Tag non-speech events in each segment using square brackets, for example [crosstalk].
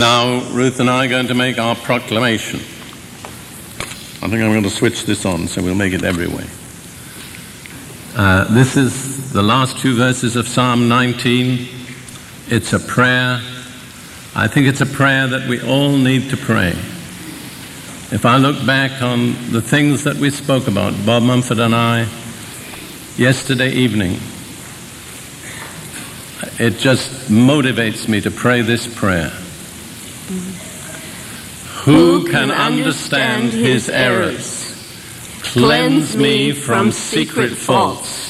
Now, Ruth and I are going to make our proclamation. I think I'm going to switch this on so we'll make it every way. Uh, this is the last two verses of Psalm 19. It's a prayer. I think it's a prayer that we all need to pray. If I look back on the things that we spoke about, Bob Mumford and I, yesterday evening, it just motivates me to pray this prayer. Who can understand his errors? Cleanse me from secret faults.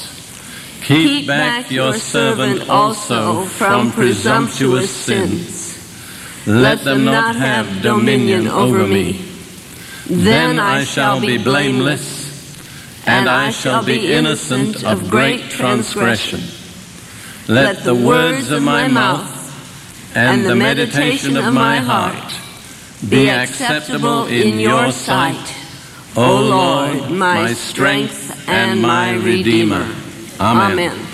Keep back your servant also from presumptuous sins. Let them not have dominion over me. Then I shall be blameless, and I shall be innocent of great transgression. Let the words of my mouth and the meditation of my heart be acceptable in your sight, O Lord, my strength and my Redeemer. Amen. Amen.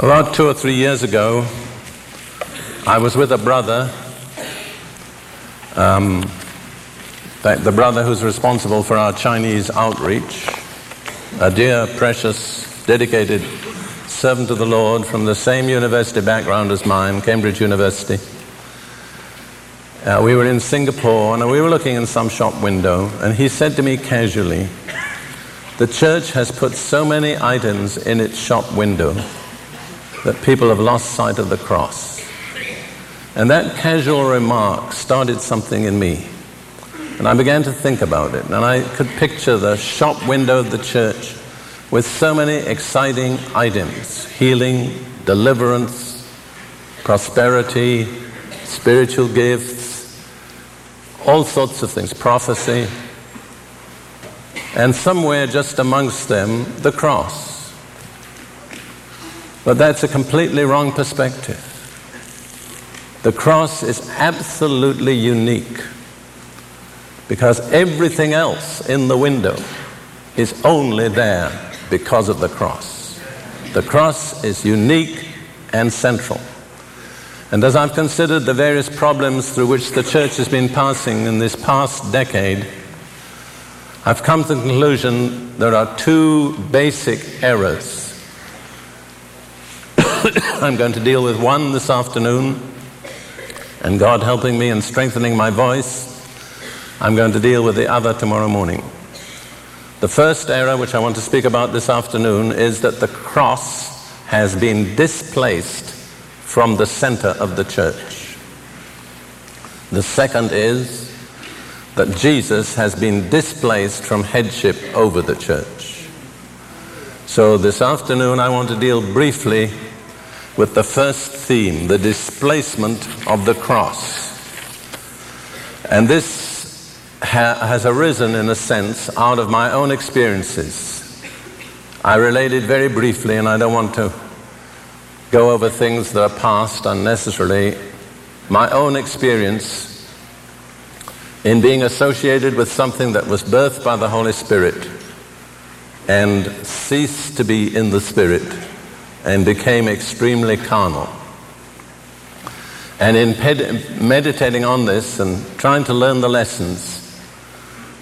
About two or three years ago, I was with a brother, um, the the brother who's responsible for our Chinese outreach, a dear, precious, dedicated servant of the Lord from the same university background as mine, Cambridge University. Uh, we were in Singapore and we were looking in some shop window, and he said to me casually, The church has put so many items in its shop window that people have lost sight of the cross. And that casual remark started something in me. And I began to think about it. And I could picture the shop window of the church with so many exciting items healing, deliverance, prosperity, spiritual gifts, all sorts of things, prophecy. And somewhere just amongst them, the cross. But that's a completely wrong perspective. The cross is absolutely unique because everything else in the window is only there because of the cross. The cross is unique and central. And as I've considered the various problems through which the church has been passing in this past decade, I've come to the conclusion there are two basic errors [coughs] I'm going to deal with one this afternoon, and God helping me and strengthening my voice, I'm going to deal with the other tomorrow morning. The first error which I want to speak about this afternoon is that the cross has been displaced from the center of the church. The second is that Jesus has been displaced from headship over the church. So this afternoon I want to deal briefly with the first theme, the displacement of the cross. And this ha- has arisen, in a sense, out of my own experiences. I related very briefly, and I don't want to go over things that are past unnecessarily. My own experience in being associated with something that was birthed by the Holy Spirit and ceased to be in the Spirit and became extremely carnal. And in ped- meditating on this and trying to learn the lessons,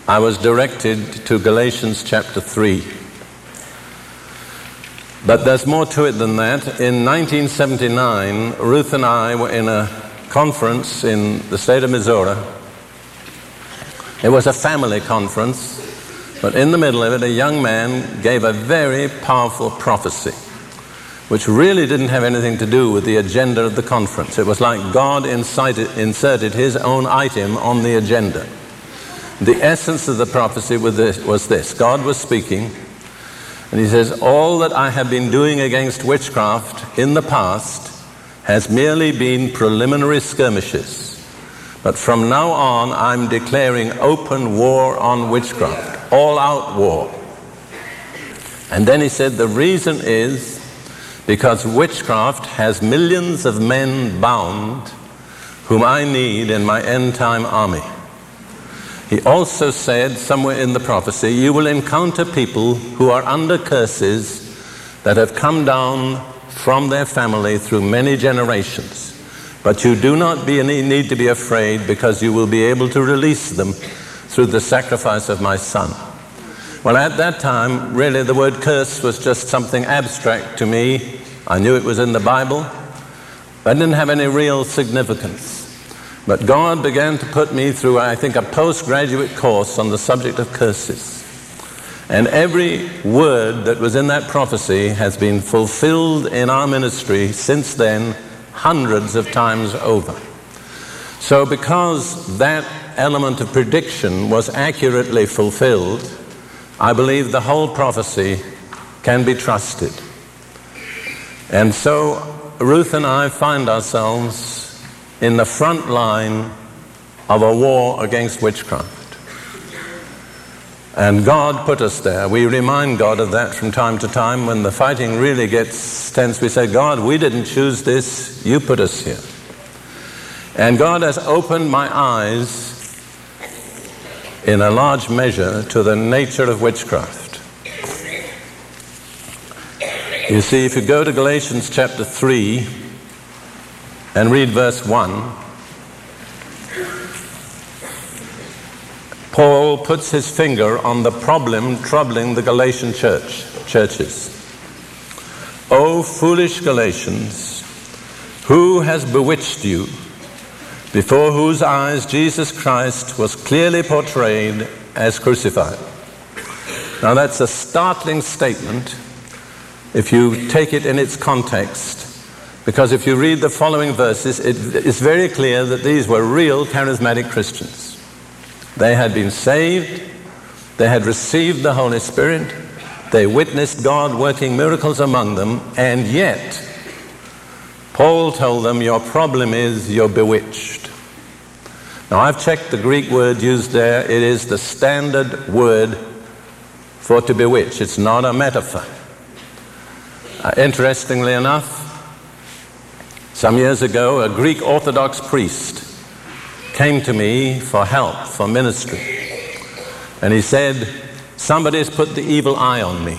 I was directed to Galatians chapter 3. But there's more to it than that. In 1979, Ruth and I were in a conference in the state of Missouri. It was a family conference, but in the middle of it, a young man gave a very powerful prophecy which really didn't have anything to do with the agenda of the conference. It was like God incited, inserted his own item on the agenda. The essence of the prophecy was this, was this God was speaking, and he says, All that I have been doing against witchcraft in the past has merely been preliminary skirmishes. But from now on, I'm declaring open war on witchcraft, all out war. And then he said, The reason is because witchcraft has millions of men bound whom I need in my end time army. He also said, somewhere in the prophecy, you will encounter people who are under curses that have come down from their family through many generations. But you do not be, need to be afraid because you will be able to release them through the sacrifice of my son. Well, at that time, really, the word curse was just something abstract to me. I knew it was in the Bible, but it didn't have any real significance. But God began to put me through, I think, a postgraduate course on the subject of curses. And every word that was in that prophecy has been fulfilled in our ministry since then, hundreds of times over. So, because that element of prediction was accurately fulfilled, I believe the whole prophecy can be trusted. And so, Ruth and I find ourselves in the front line of a war against witchcraft. And God put us there. We remind God of that from time to time. When the fighting really gets tense, we say, God, we didn't choose this, you put us here. And God has opened my eyes in a large measure to the nature of witchcraft. You see, if you go to Galatians chapter 3, and read verse 1. Paul puts his finger on the problem troubling the Galatian church, churches. O foolish Galatians, who has bewitched you, before whose eyes Jesus Christ was clearly portrayed as crucified? Now that's a startling statement if you take it in its context because if you read the following verses, it, it's very clear that these were real charismatic Christians. They had been saved, they had received the Holy Spirit, they witnessed God working miracles among them, and yet, Paul told them, Your problem is you're bewitched. Now, I've checked the Greek word used there, it is the standard word for to bewitch, it's not a metaphor. Uh, interestingly enough, some years ago, a Greek Orthodox priest came to me for help, for ministry. And he said, Somebody's put the evil eye on me.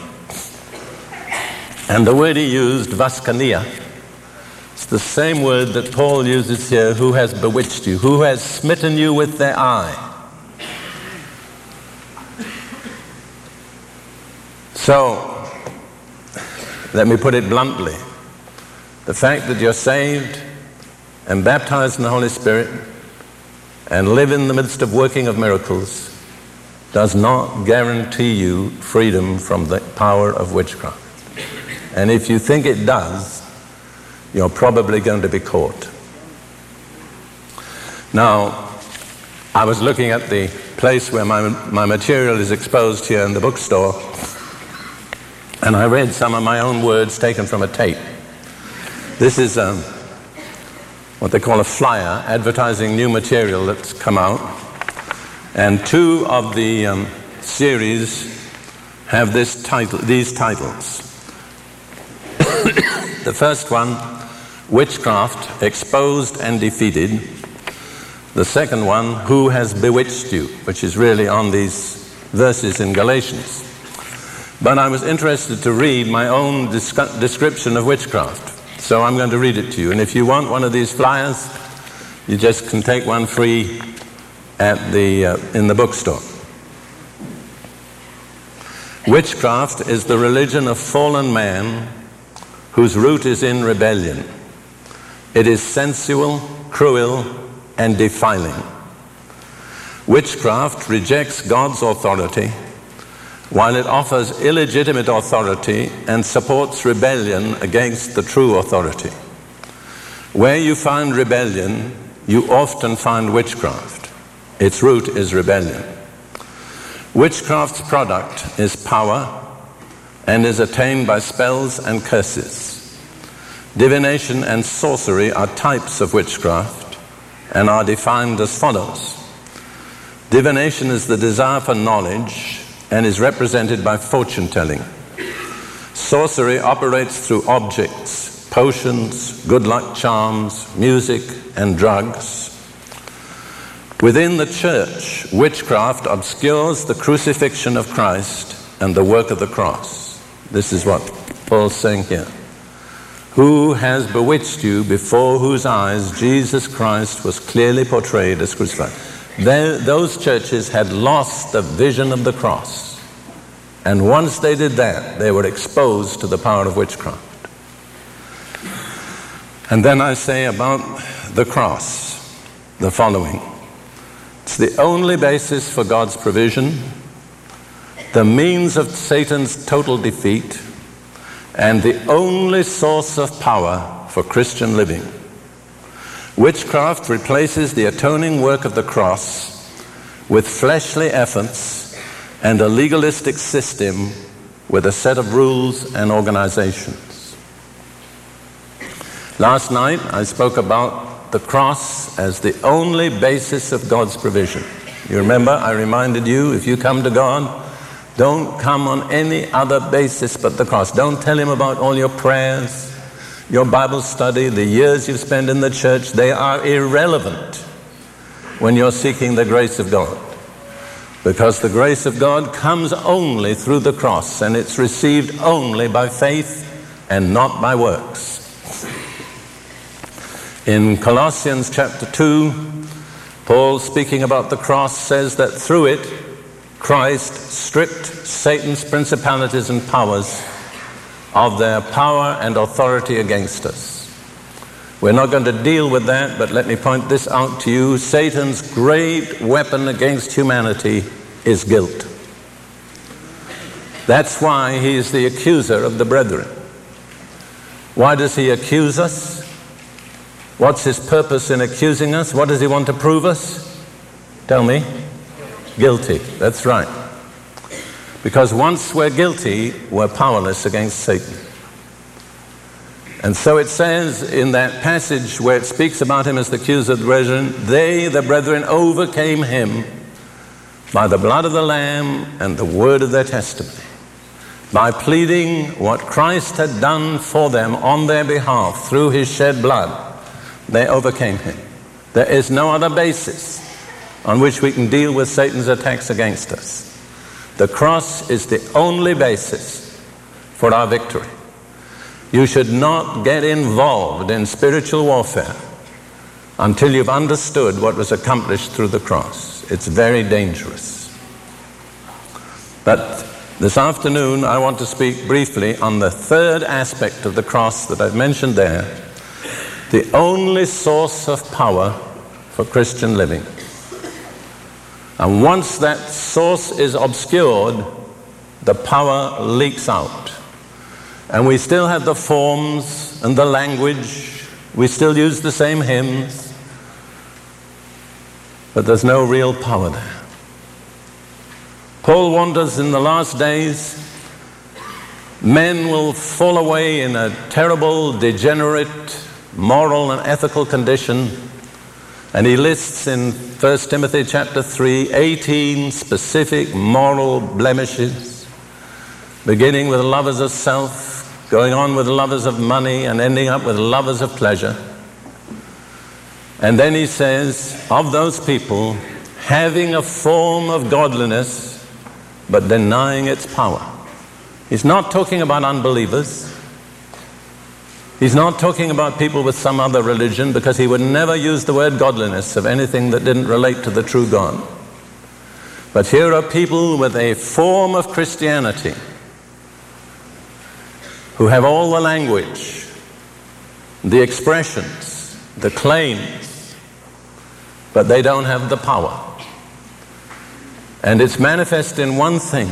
And the word he used, vaskania, it's the same word that Paul uses here who has bewitched you, who has smitten you with their eye. So, let me put it bluntly. The fact that you're saved and baptized in the Holy Spirit and live in the midst of working of miracles does not guarantee you freedom from the power of witchcraft. And if you think it does, you're probably going to be caught. Now, I was looking at the place where my, my material is exposed here in the bookstore, and I read some of my own words taken from a tape. This is um, what they call a flyer advertising new material that's come out. And two of the um, series have this title, these titles. [coughs] the first one, Witchcraft Exposed and Defeated. The second one, Who Has Bewitched You, which is really on these verses in Galatians. But I was interested to read my own description of witchcraft. So I'm going to read it to you. And if you want one of these flyers, you just can take one free at the, uh, in the bookstore. Witchcraft is the religion of fallen man whose root is in rebellion. It is sensual, cruel, and defiling. Witchcraft rejects God's authority while it offers illegitimate authority and supports rebellion against the true authority. Where you find rebellion, you often find witchcraft. Its root is rebellion. Witchcraft's product is power and is attained by spells and curses. Divination and sorcery are types of witchcraft and are defined as follows. Divination is the desire for knowledge and is represented by fortune telling. Sorcery operates through objects, potions, good luck charms, music, and drugs. Within the church, witchcraft obscures the crucifixion of Christ and the work of the cross. This is what Paul's saying here. Who has bewitched you before whose eyes Jesus Christ was clearly portrayed as crucified? They, those churches had lost the vision of the cross. And once they did that, they were exposed to the power of witchcraft. And then I say about the cross the following it's the only basis for God's provision, the means of Satan's total defeat, and the only source of power for Christian living. Witchcraft replaces the atoning work of the cross with fleshly efforts and a legalistic system with a set of rules and organizations. Last night I spoke about the cross as the only basis of God's provision. You remember, I reminded you if you come to God, don't come on any other basis but the cross. Don't tell Him about all your prayers, your Bible study, the years you've spent in the church. They are irrelevant when you're seeking the grace of God. Because the grace of God comes only through the cross and it's received only by faith and not by works. In Colossians chapter 2, Paul, speaking about the cross, says that through it, Christ stripped Satan's principalities and powers of their power and authority against us. We're not going to deal with that, but let me point this out to you. Satan's great weapon against humanity is guilt. That's why he is the accuser of the brethren. Why does he accuse us? What's his purpose in accusing us? What does he want to prove us? Tell me. Guilty. That's right. Because once we're guilty, we're powerless against Satan. And so it says in that passage where it speaks about him as the accuser of the brethren, they, the brethren, overcame him by the blood of the Lamb and the word of their testimony, by pleading what Christ had done for them on their behalf through his shed blood. They overcame him. There is no other basis on which we can deal with Satan's attacks against us. The cross is the only basis for our victory. You should not get involved in spiritual warfare until you've understood what was accomplished through the cross. It's very dangerous. But this afternoon, I want to speak briefly on the third aspect of the cross that I've mentioned there the only source of power for Christian living. And once that source is obscured, the power leaks out. And we still have the forms and the language, we still use the same hymns, but there's no real power there. Paul warned us in the last days men will fall away in a terrible, degenerate, moral and ethical condition. And he lists in 1 Timothy chapter 3 18 specific moral blemishes, beginning with lovers of self, going on with lovers of money, and ending up with lovers of pleasure. And then he says, of those people, having a form of godliness, but denying its power. He's not talking about unbelievers. He's not talking about people with some other religion because he would never use the word godliness of anything that didn't relate to the true God. But here are people with a form of Christianity who have all the language, the expressions, the claims, but they don't have the power. And it's manifest in one thing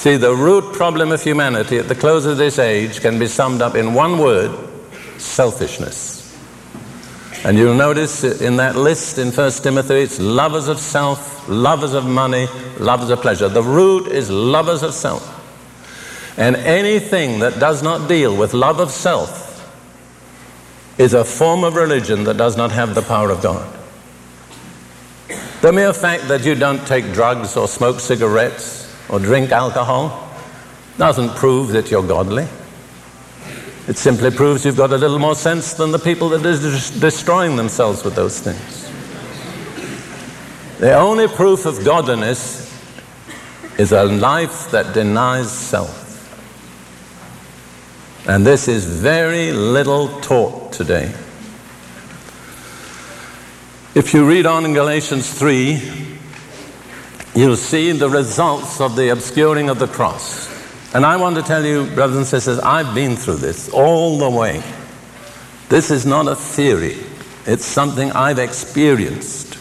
See, the root problem of humanity at the close of this age can be summed up in one word selfishness. And you'll notice in that list in 1 Timothy, it's lovers of self, lovers of money, lovers of pleasure. The root is lovers of self. And anything that does not deal with love of self is a form of religion that does not have the power of God. The mere fact that you don't take drugs or smoke cigarettes or drink alcohol doesn't prove that you're godly. It simply proves you've got a little more sense than the people that are destroying themselves with those things. The only proof of godliness is a life that denies self. And this is very little taught today. If you read on in Galatians 3, you'll see the results of the obscuring of the cross. And I want to tell you, brothers and sisters, I've been through this all the way. This is not a theory, it's something I've experienced.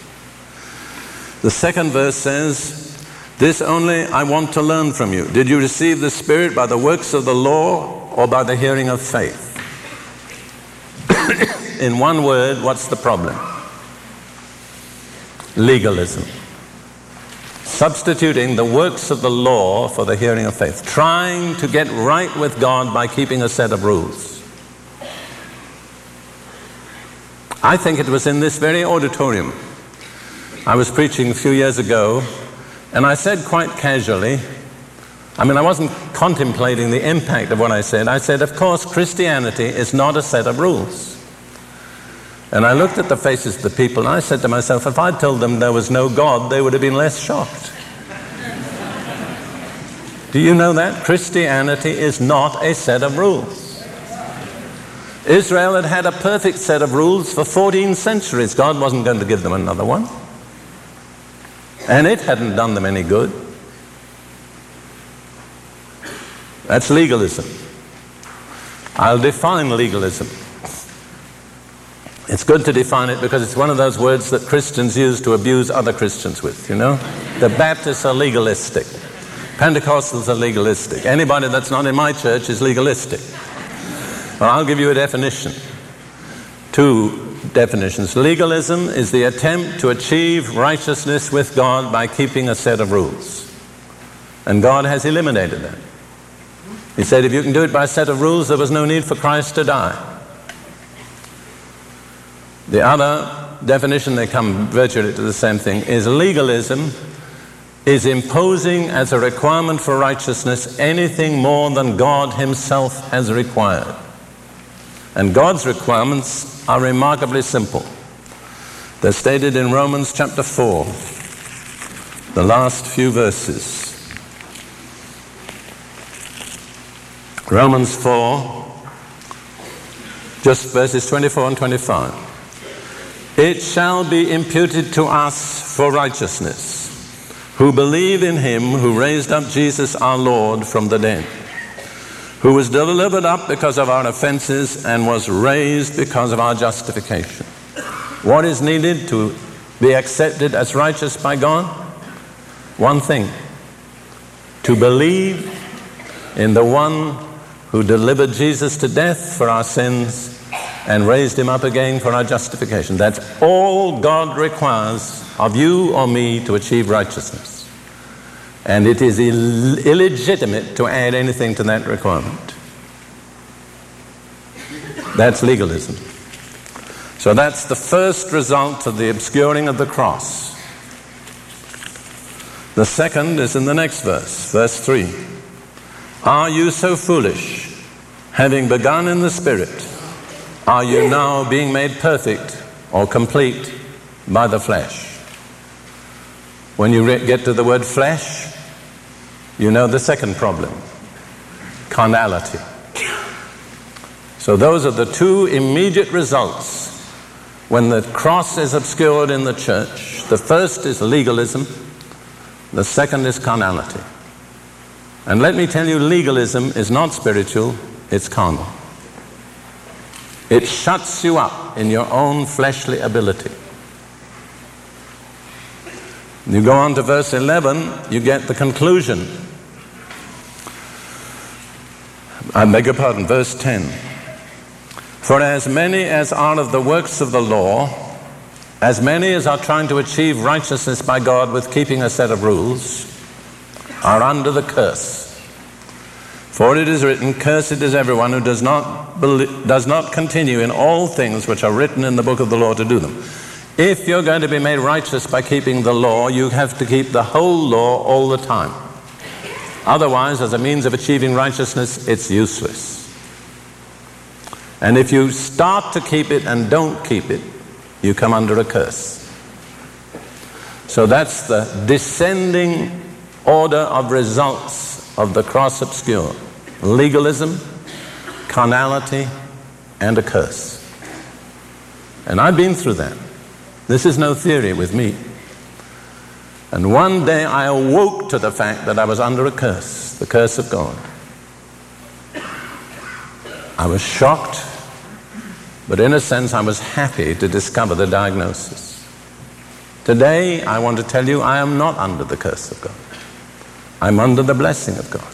The second verse says, This only I want to learn from you. Did you receive the Spirit by the works of the law or by the hearing of faith? [coughs] In one word, what's the problem? Legalism substituting the works of the law for the hearing of faith, trying to get right with God by keeping a set of rules. I think it was in this very auditorium. I was preaching a few years ago, and I said quite casually, I mean, I wasn't contemplating the impact of what I said. I said, of course, Christianity is not a set of rules. And I looked at the faces of the people and I said to myself, if I'd told them there was no God, they would have been less shocked. Do you know that? Christianity is not a set of rules. Israel had had a perfect set of rules for 14 centuries. God wasn't going to give them another one. And it hadn't done them any good. That's legalism. I'll define legalism. It's good to define it because it's one of those words that Christians use to abuse other Christians with, you know? The Baptists are legalistic. Pentecostals are legalistic. Anybody that's not in my church is legalistic. Well, I'll give you a definition. Two definitions. Legalism is the attempt to achieve righteousness with God by keeping a set of rules. And God has eliminated that. He said, if you can do it by a set of rules, there was no need for Christ to die. The other definition, they come virtually to the same thing, is legalism is imposing as a requirement for righteousness anything more than God Himself has required. And God's requirements are remarkably simple. They're stated in Romans chapter 4, the last few verses. Romans 4, just verses 24 and 25. It shall be imputed to us for righteousness, who believe in him who raised up Jesus our Lord from the dead, who was delivered up because of our offenses and was raised because of our justification. What is needed to be accepted as righteous by God? One thing to believe in the one who delivered Jesus to death for our sins and raised him up again for our justification. That's all God requires of you or me to achieve righteousness. And it is Ill- illegitimate to add anything to that requirement. That's legalism. So that's the first result of the obscuring of the cross. The second is in the next verse, verse 3. Are you so foolish, having begun in the Spirit? Are you now being made perfect or complete by the flesh? When you re- get to the word flesh, you know the second problem carnality. So, those are the two immediate results when the cross is obscured in the church. The first is legalism, the second is carnality. And let me tell you, legalism is not spiritual, it's carnal. It shuts you up in your own fleshly ability. You go on to verse 11, you get the conclusion. I beg your pardon, verse 10. For as many as are of the works of the law, as many as are trying to achieve righteousness by God with keeping a set of rules, are under the curse. For it is written, Cursed is everyone who does not, believe, does not continue in all things which are written in the book of the law to do them. If you're going to be made righteous by keeping the law, you have to keep the whole law all the time. Otherwise, as a means of achieving righteousness, it's useless. And if you start to keep it and don't keep it, you come under a curse. So that's the descending order of results of the cross obscure legalism, carnality, and a curse. And I've been through that. This is no theory with me. And one day I awoke to the fact that I was under a curse, the curse of God. I was shocked, but in a sense I was happy to discover the diagnosis. Today I want to tell you I am not under the curse of God. I'm under the blessing of God.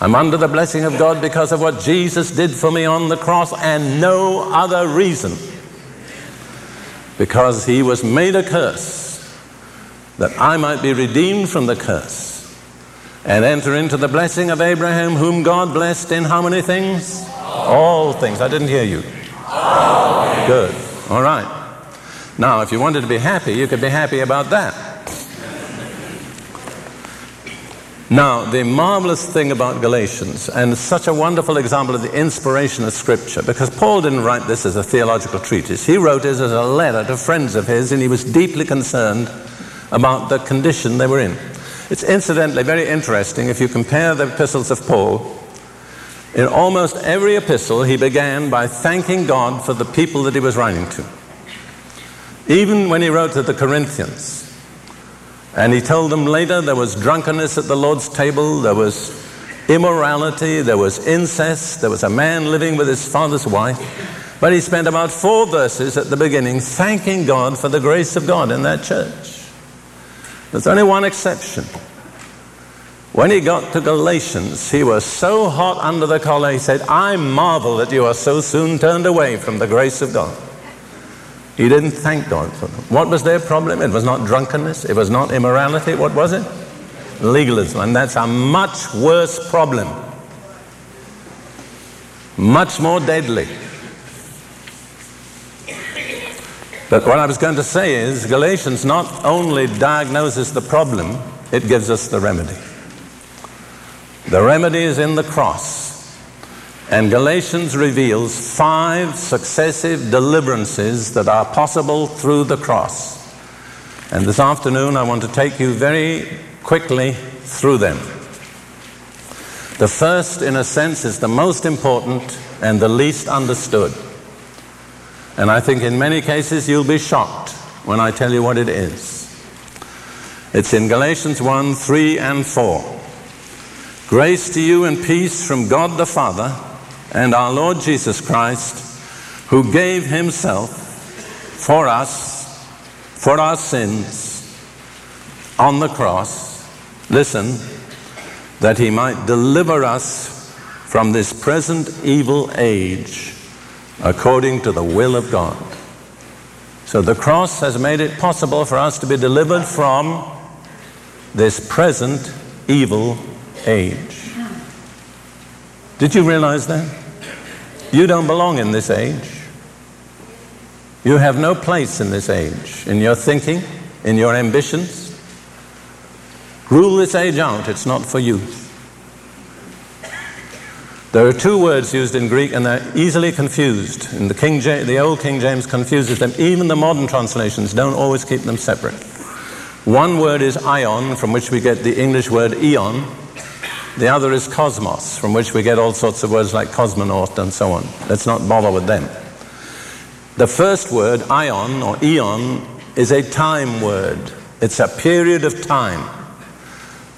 I'm under the blessing of God because of what Jesus did for me on the cross and no other reason. Because he was made a curse that I might be redeemed from the curse and enter into the blessing of Abraham, whom God blessed in how many things? All things. I didn't hear you. Good. All right. Now, if you wanted to be happy, you could be happy about that. Now, the marvelous thing about Galatians, and such a wonderful example of the inspiration of Scripture, because Paul didn't write this as a theological treatise. He wrote it as a letter to friends of his, and he was deeply concerned about the condition they were in. It's incidentally very interesting if you compare the epistles of Paul. In almost every epistle, he began by thanking God for the people that he was writing to. Even when he wrote to the Corinthians, and he told them later there was drunkenness at the Lord's table, there was immorality, there was incest, there was a man living with his father's wife. But he spent about four verses at the beginning thanking God for the grace of God in that church. There's only one exception. When he got to Galatians, he was so hot under the collar, he said, I marvel that you are so soon turned away from the grace of God. He didn't thank God for them. What was their problem? It was not drunkenness, it was not immorality. What was it? Legalism. And that's a much worse problem, much more deadly. But what I was going to say is Galatians not only diagnoses the problem, it gives us the remedy. The remedy is in the cross. And Galatians reveals five successive deliverances that are possible through the cross. And this afternoon, I want to take you very quickly through them. The first, in a sense, is the most important and the least understood. And I think in many cases you'll be shocked when I tell you what it is. It's in Galatians 1 3 and 4. Grace to you and peace from God the Father and our Lord Jesus Christ, who gave himself for us, for our sins, on the cross, listen, that he might deliver us from this present evil age according to the will of God. So the cross has made it possible for us to be delivered from this present evil age. Did you realize that? You don't belong in this age. You have no place in this age, in your thinking, in your ambitions. Rule this age out, it's not for you. There are two words used in Greek and they're easily confused. In the, King the old King James confuses them. Even the modern translations don't always keep them separate. One word is aion, from which we get the English word eon, the other is cosmos, from which we get all sorts of words like cosmonaut and so on. Let's not bother with them. The first word, aion or eon, is a time word. It's a period of time.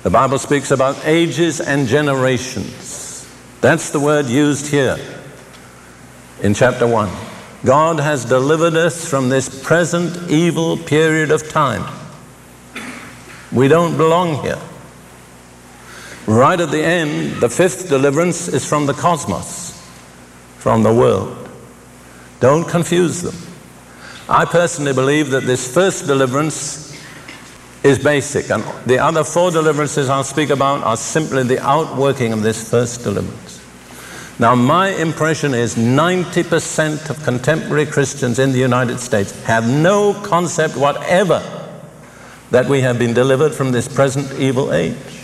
The Bible speaks about ages and generations. That's the word used here in chapter 1. God has delivered us from this present evil period of time. We don't belong here. Right at the end, the fifth deliverance is from the cosmos, from the world. Don't confuse them. I personally believe that this first deliverance is basic, and the other four deliverances I'll speak about are simply the outworking of this first deliverance. Now, my impression is 90% of contemporary Christians in the United States have no concept whatever that we have been delivered from this present evil age.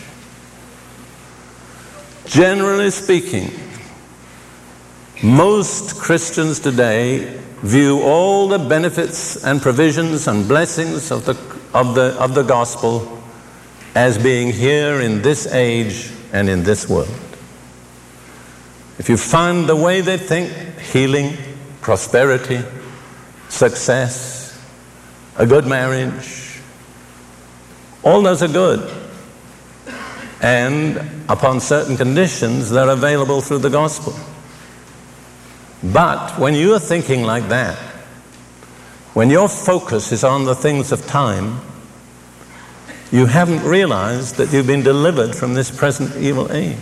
Generally speaking, most Christians today view all the benefits and provisions and blessings of the of the, of the gospel as being here in this age and in this world. If you find the way they think, healing, prosperity, success, a good marriage, all those are good. And upon certain conditions, they're available through the gospel. But when you are thinking like that, when your focus is on the things of time, you haven't realized that you've been delivered from this present evil age.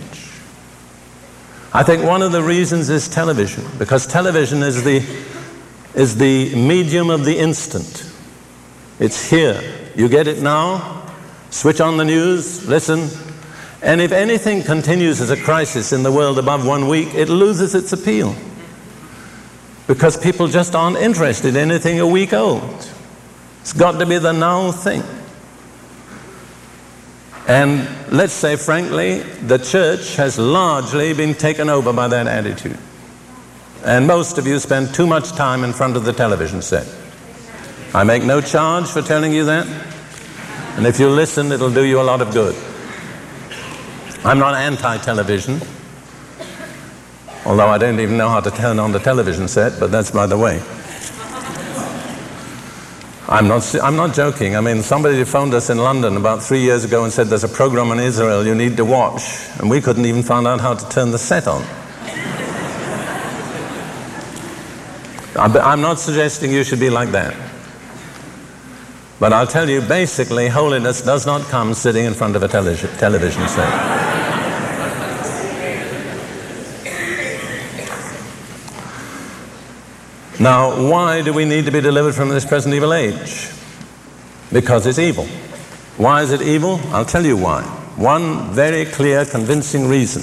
I think one of the reasons is television, because television is the, is the medium of the instant. It's here. You get it now, switch on the news, listen, and if anything continues as a crisis in the world above one week, it loses its appeal. Because people just aren't interested in anything a week old. It's got to be the now thing. And let's say, frankly, the church has largely been taken over by that attitude. And most of you spend too much time in front of the television set. I make no charge for telling you that. And if you listen, it'll do you a lot of good. I'm not anti television, although I don't even know how to turn on the television set, but that's by the way. I'm not, I'm not joking. I mean, somebody phoned us in London about three years ago and said there's a program on Israel you need to watch, and we couldn't even find out how to turn the set on. I'm not suggesting you should be like that. But I'll tell you, basically, holiness does not come sitting in front of a television set. Now, why do we need to be delivered from this present evil age? Because it's evil. Why is it evil? I'll tell you why. One very clear, convincing reason.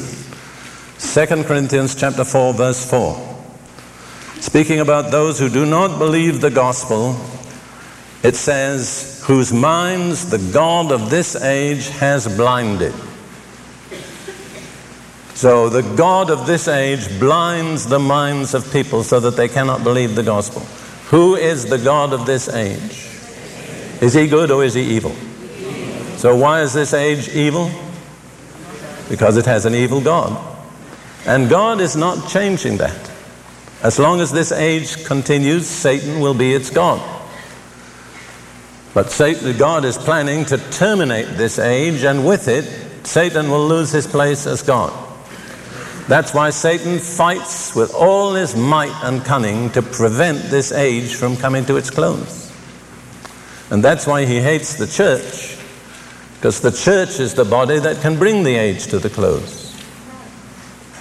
2 Corinthians chapter 4 verse 4. Speaking about those who do not believe the gospel, it says, whose minds the God of this age has blinded. So the God of this age blinds the minds of people so that they cannot believe the gospel. Who is the God of this age? Is he good or is he evil? So why is this age evil? Because it has an evil God. And God is not changing that. As long as this age continues, Satan will be its God. But Satan, God is planning to terminate this age, and with it, Satan will lose his place as God. That's why Satan fights with all his might and cunning to prevent this age from coming to its close. And that's why he hates the church, because the church is the body that can bring the age to the close.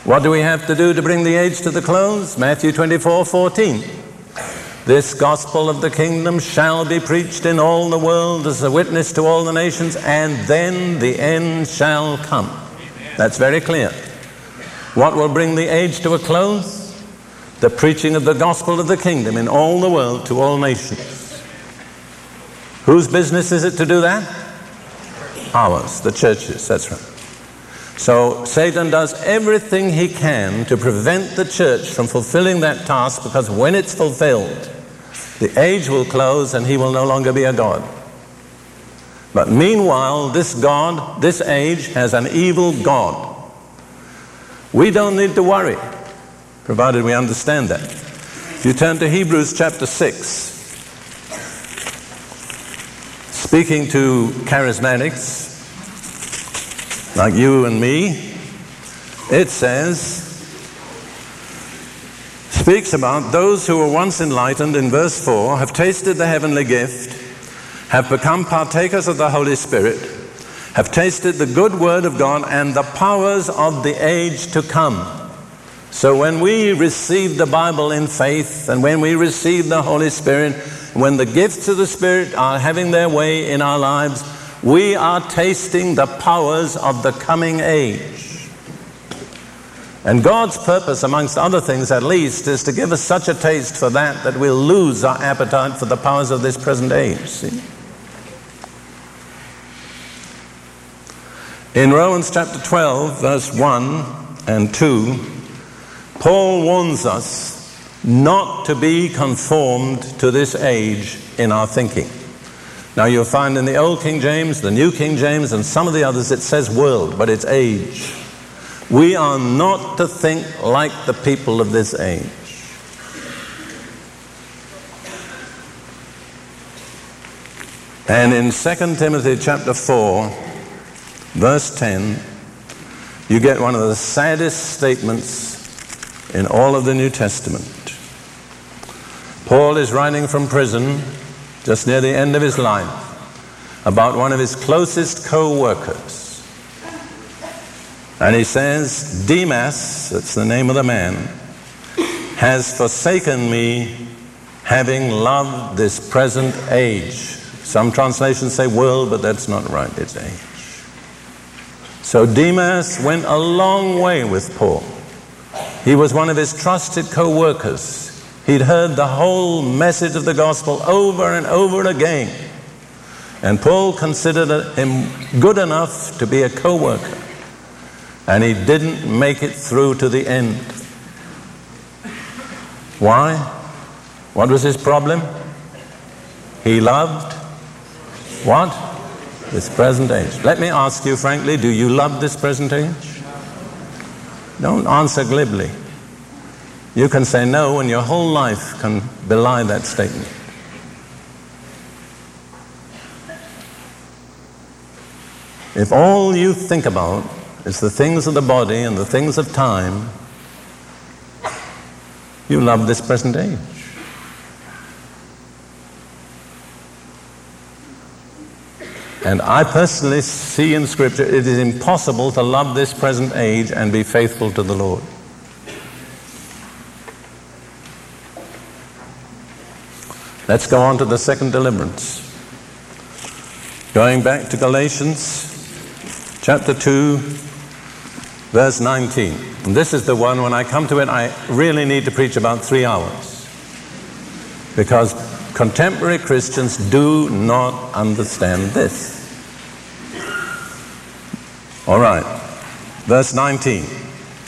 What do we have to do to bring the age to the close? Matthew 24 14. This gospel of the kingdom shall be preached in all the world as a witness to all the nations, and then the end shall come. That's very clear. What will bring the age to a close? The preaching of the gospel of the kingdom in all the world to all nations. Whose business is it to do that? Ours, the churches, that's right. So Satan does everything he can to prevent the church from fulfilling that task because when it's fulfilled, the age will close and he will no longer be a God. But meanwhile, this God, this age, has an evil God we don't need to worry, provided we understand that. You turn to Hebrews chapter 6, speaking to charismatics like you and me, it says, speaks about those who were once enlightened in verse 4 have tasted the heavenly gift, have become partakers of the Holy Spirit have tasted the good word of God and the powers of the age to come. So when we receive the Bible in faith and when we receive the Holy Spirit, when the gifts of the Spirit are having their way in our lives, we are tasting the powers of the coming age. And God's purpose, amongst other things at least, is to give us such a taste for that that we'll lose our appetite for the powers of this present age. See? In Romans chapter 12, verse 1 and 2, Paul warns us not to be conformed to this age in our thinking. Now you'll find in the Old King James, the New King James, and some of the others it says world, but it's age. We are not to think like the people of this age. And in 2 Timothy chapter 4, verse 10, you get one of the saddest statements in all of the New Testament. Paul is writing from prison just near the end of his life about one of his closest co workers. And he says, Demas, that's the name of the man, has forsaken me, having loved this present age. Some translations say world, but that's not right, it's age. So Demas went a long way with Paul. He was one of his trusted co workers. He'd heard the whole message of the gospel over and over again. And Paul considered him good enough to be a co worker. And he didn't make it through to the end. Why? What was his problem? He loved what? This present age. Let me ask you frankly do you love this present age? Don't answer glibly. You can say no, and your whole life can belie that statement. If all you think about is the things of the body and the things of time, you love this present age. And I personally see in Scripture it is impossible to love this present age and be faithful to the Lord. Let's go on to the second deliverance. Going back to Galatians chapter 2, verse 19. And this is the one, when I come to it, I really need to preach about three hours. Because contemporary Christians do not understand this. All right, verse 19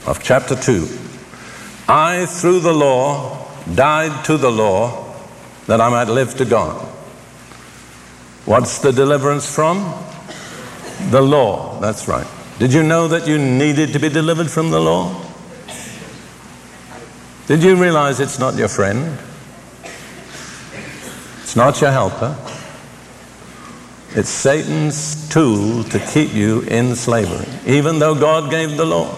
of chapter 2. I, through the law, died to the law that I might live to God. What's the deliverance from? The law, that's right. Did you know that you needed to be delivered from the law? Did you realize it's not your friend? It's not your helper. It's Satan's tool to keep you in slavery, even though God gave the law.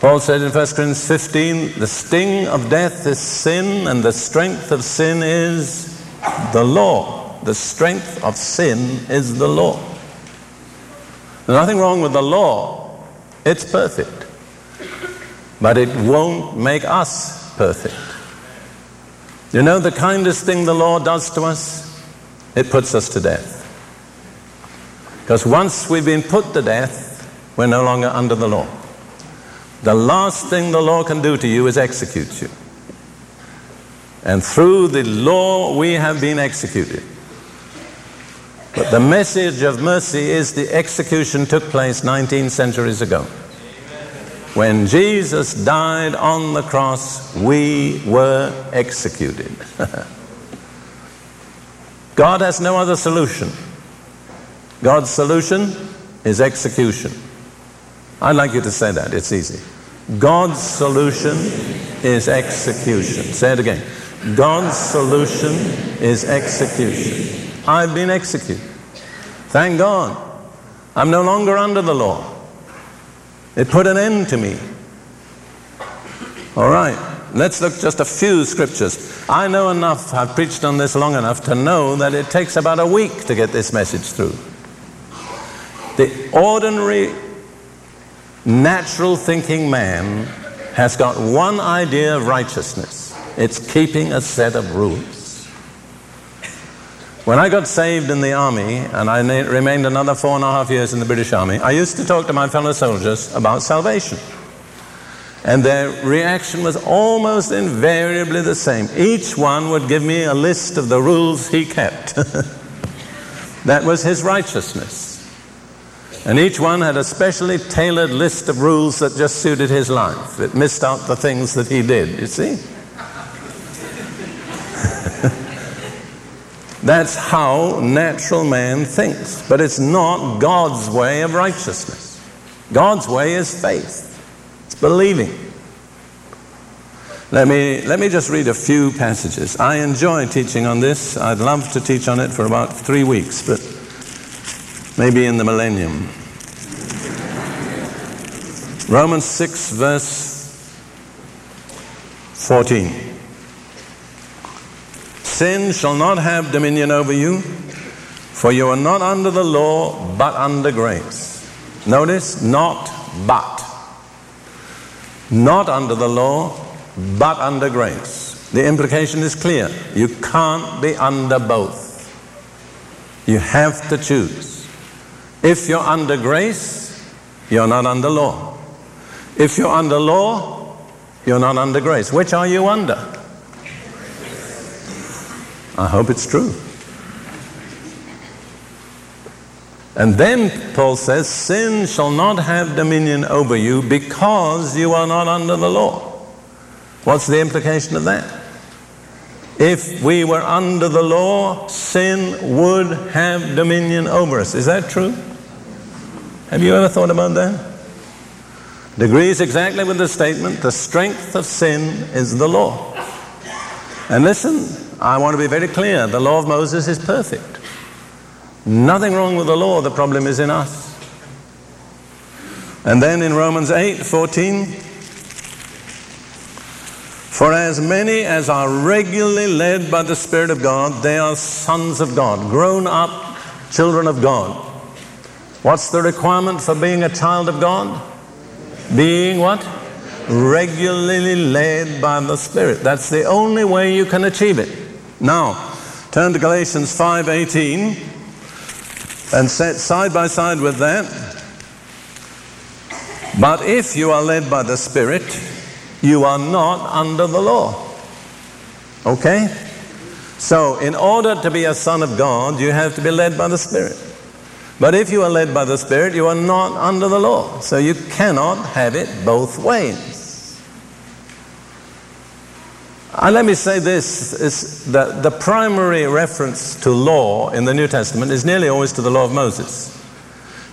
Paul said in 1 Corinthians 15, the sting of death is sin, and the strength of sin is the law. The strength of sin is the law. There's nothing wrong with the law, it's perfect. But it won't make us perfect. You know the kindest thing the law does to us? It puts us to death. Because once we've been put to death, we're no longer under the law. The last thing the law can do to you is execute you. And through the law, we have been executed. But the message of mercy is the execution took place 19 centuries ago. When Jesus died on the cross, we were executed. [laughs] God has no other solution. God's solution is execution. I'd like you to say that, it's easy. God's solution is execution. Say it again. God's solution is execution. I've been executed. Thank God. I'm no longer under the law. It put an end to me. All right. Let's look just a few scriptures. I know enough, I've preached on this long enough to know that it takes about a week to get this message through. The ordinary natural thinking man has got one idea of righteousness it's keeping a set of rules. When I got saved in the army, and I remained another four and a half years in the British Army, I used to talk to my fellow soldiers about salvation. And their reaction was almost invariably the same. Each one would give me a list of the rules he kept. [laughs] that was his righteousness. And each one had a specially tailored list of rules that just suited his life. It missed out the things that he did, you see? [laughs] That's how natural man thinks. But it's not God's way of righteousness. God's way is faith, believing. Let me, let me just read a few passages. I enjoy teaching on this. I'd love to teach on it for about three weeks, but maybe in the millennium. Romans 6, verse 14. Sin shall not have dominion over you, for you are not under the law, but under grace. Notice, not but. Not under the law, but under grace. The implication is clear. You can't be under both. You have to choose. If you're under grace, you're not under law. If you're under law, you're not under grace. Which are you under? I hope it's true. And then Paul says, Sin shall not have dominion over you because you are not under the law. What's the implication of that? If we were under the law, sin would have dominion over us. Is that true? Have you ever thought about that? It agrees exactly with the statement the strength of sin is the law. And listen, I want to be very clear the law of Moses is perfect. Nothing wrong with the law, the problem is in us. And then in Romans 8 14, for as many as are regularly led by the Spirit of God, they are sons of God, grown up children of God. What's the requirement for being a child of God? Being what? Regularly led by the Spirit. That's the only way you can achieve it. Now, turn to Galatians 5:18 and set side by side with that. But if you are led by the Spirit, you are not under the law. Okay? So, in order to be a son of God, you have to be led by the Spirit. But if you are led by the Spirit, you are not under the law. So you cannot have it both ways. And let me say this is that the primary reference to law in the New Testament is nearly always to the law of Moses.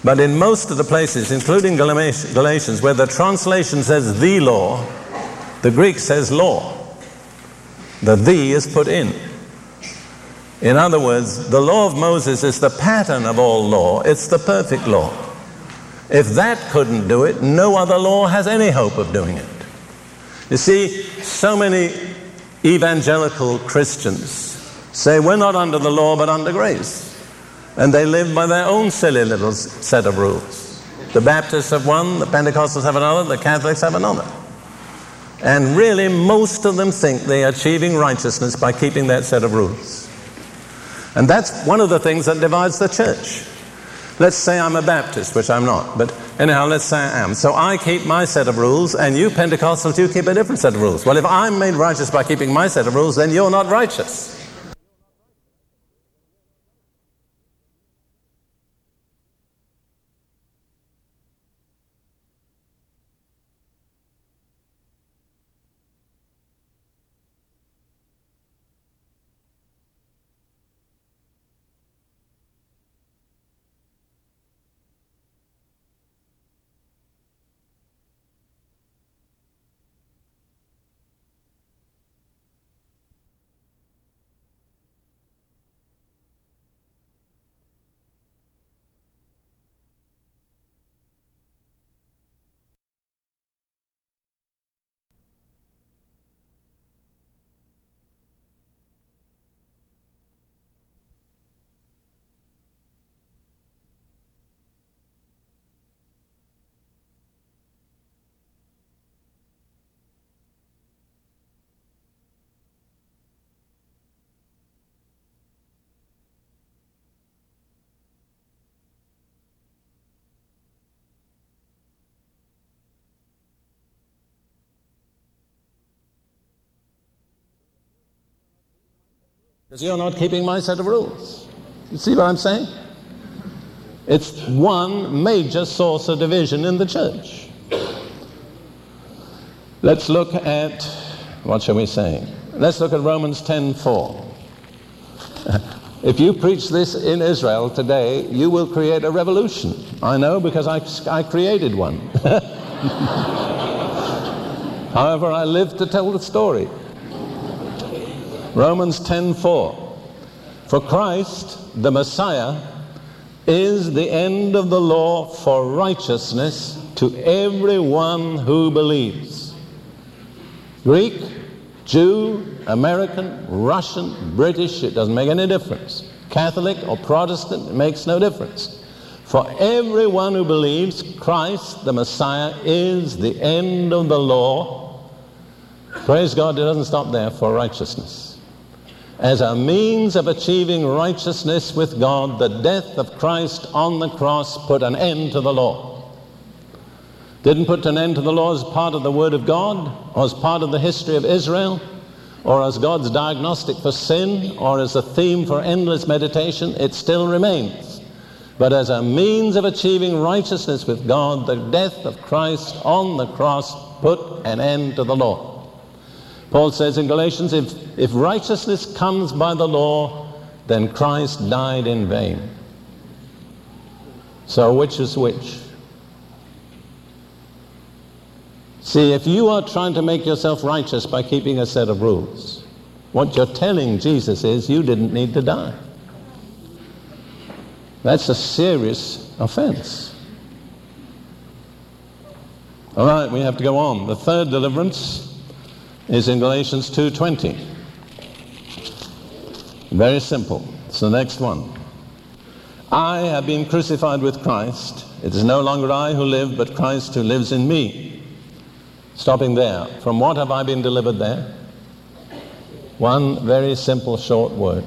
But in most of the places, including Galatians, where the translation says the law, the Greek says law. The the is put in. In other words, the law of Moses is the pattern of all law, it's the perfect law. If that couldn't do it, no other law has any hope of doing it. You see, so many evangelical Christians say we're not under the law but under grace. And they live by their own silly little set of rules. The Baptists have one, the Pentecostals have another, the Catholics have another. And really, most of them think they are achieving righteousness by keeping that set of rules. And that's one of the things that divides the church. Let's say I'm a Baptist, which I'm not, but anyhow, let's say I am. So I keep my set of rules, and you Pentecostals, you keep a different set of rules. Well, if I'm made righteous by keeping my set of rules, then you're not righteous. Because you're not keeping my set of rules. You see what I'm saying? It's one major source of division in the church. Let's look at, what shall we say? Let's look at Romans 10 4. [laughs] If you preach this in Israel today, you will create a revolution. I know because I, I created one. [laughs] However, I live to tell the story. Romans 10:4. For Christ, the Messiah, is the end of the law for righteousness to everyone who believes. Greek, Jew, American, Russian, British, it doesn't make any difference. Catholic or Protestant, it makes no difference. For everyone who believes Christ, the Messiah, is the end of the law. Praise God, it doesn't stop there for righteousness. As a means of achieving righteousness with God, the death of Christ on the cross put an end to the law. Didn't put an end to the law as part of the Word of God, or as part of the history of Israel, or as God's diagnostic for sin, or as a theme for endless meditation. It still remains but as a means of achieving righteousness with God, the death of Christ on the cross put an end to the law. Paul says in Galatians if, if righteousness comes by the law, then Christ died in vain. So, which is which? See, if you are trying to make yourself righteous by keeping a set of rules, what you're telling Jesus is you didn't need to die. That's a serious offense. All right, we have to go on. The third deliverance is in Galatians 2:20. Very simple. It's the next one. I have been crucified with Christ. It is no longer I who live, but Christ who lives in me. Stopping there. From what have I been delivered there? One very simple short word.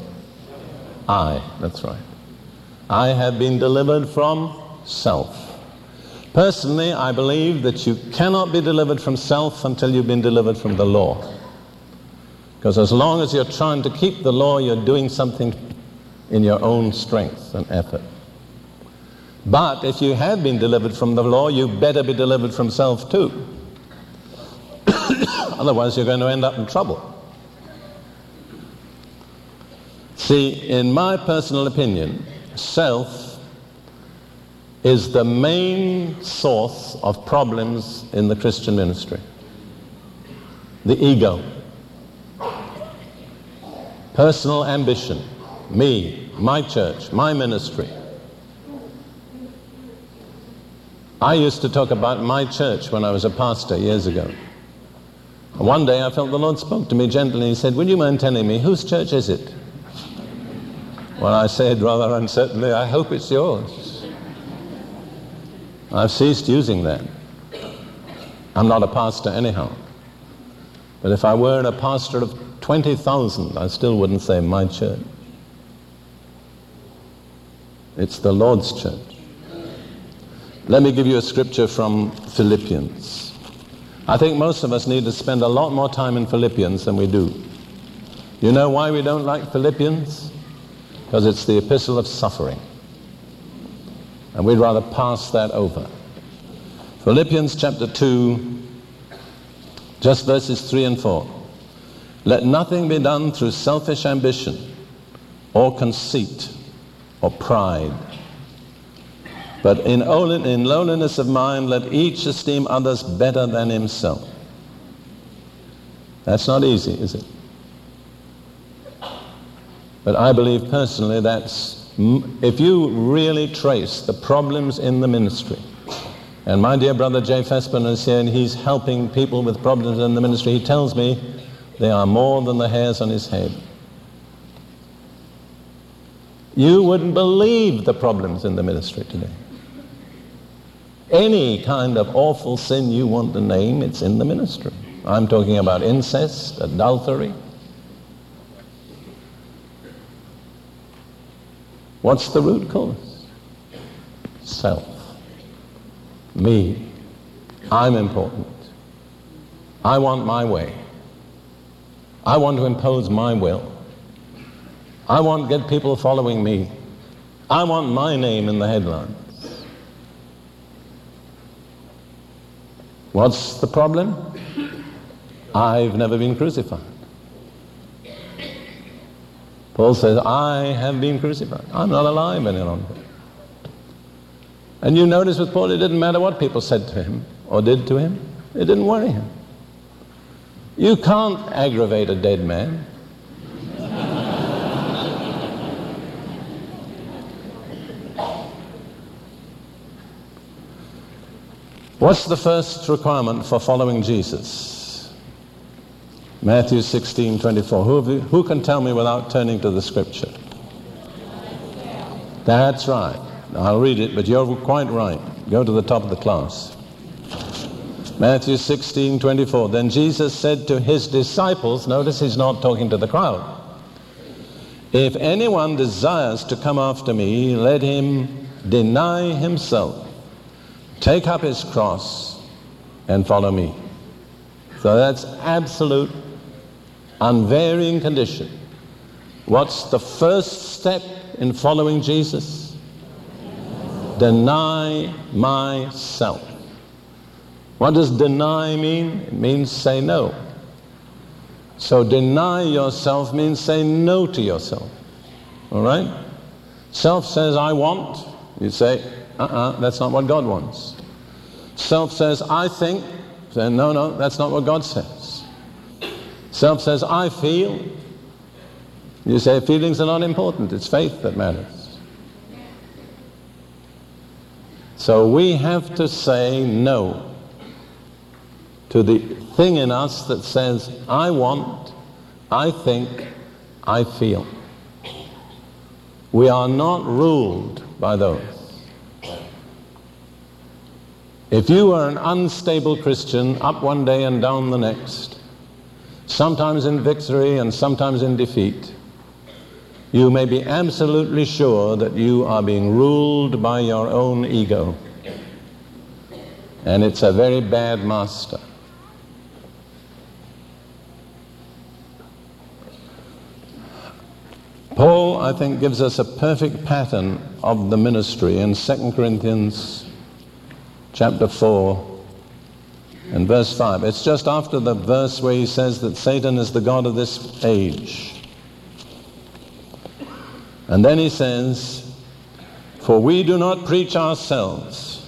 I. That's right. I have been delivered from self. Personally, I believe that you cannot be delivered from self until you've been delivered from the law. Because as long as you're trying to keep the law, you're doing something in your own strength and effort. But if you have been delivered from the law, you better be delivered from self too. [coughs] Otherwise, you're going to end up in trouble. See, in my personal opinion, self is the main source of problems in the Christian ministry. The ego, personal ambition, me, my church, my ministry. I used to talk about my church when I was a pastor years ago. One day I felt the Lord spoke to me gently and He said, Would you mind telling me whose church is it? Well, I said rather uncertainly, I hope it's yours. I've ceased using that. I'm not a pastor anyhow. But if I were a pastor of 20,000, I still wouldn't say my church. It's the Lord's church. Let me give you a scripture from Philippians. I think most of us need to spend a lot more time in Philippians than we do. You know why we don't like Philippians? because it's the epistle of suffering. And we'd rather pass that over. Philippians chapter 2, just verses 3 and 4. Let nothing be done through selfish ambition or conceit or pride. But in, in lowliness of mind, let each esteem others better than himself. That's not easy, is it? But I believe personally that's, if you really trace the problems in the ministry, and my dear brother Jay Fespin is here and he's helping people with problems in the ministry, he tells me they are more than the hairs on his head. You wouldn't believe the problems in the ministry today. Any kind of awful sin you want to name, it's in the ministry. I'm talking about incest, adultery, What's the root cause? Self. Me. I'm important. I want my way. I want to impose my will. I want to get people following me. I want my name in the headlines. What's the problem? I've never been crucified. Paul says, I have been crucified. I'm not alive any longer. And you notice with Paul, it didn't matter what people said to him or did to him, it didn't worry him. You can't aggravate a dead man. [laughs] What's the first requirement for following Jesus? Matthew 16, 24. Who, you, who can tell me without turning to the scripture? That's right. I'll read it, but you're quite right. Go to the top of the class. Matthew 16, 24. Then Jesus said to his disciples, notice he's not talking to the crowd. If anyone desires to come after me, let him deny himself, take up his cross, and follow me. So that's absolute, unvarying condition. What's the first step in following Jesus? Deny myself. What does deny mean? It means say no. So deny yourself means say no to yourself. All right? Self says, I want. You say, uh uh-uh, uh, that's not what God wants. Self says, I think. Say, no, no, that's not what God says. Self says, I feel. You say, feelings are not important, it's faith that matters. So we have to say no to the thing in us that says, I want, I think, I feel. We are not ruled by those. If you are an unstable Christian, up one day and down the next, sometimes in victory and sometimes in defeat, you may be absolutely sure that you are being ruled by your own ego. And it's a very bad master. Paul, I think, gives us a perfect pattern of the ministry in 2 Corinthians chapter 4 and verse 5. It's just after the verse where he says that Satan is the God of this age. And then he says, For we do not preach ourselves,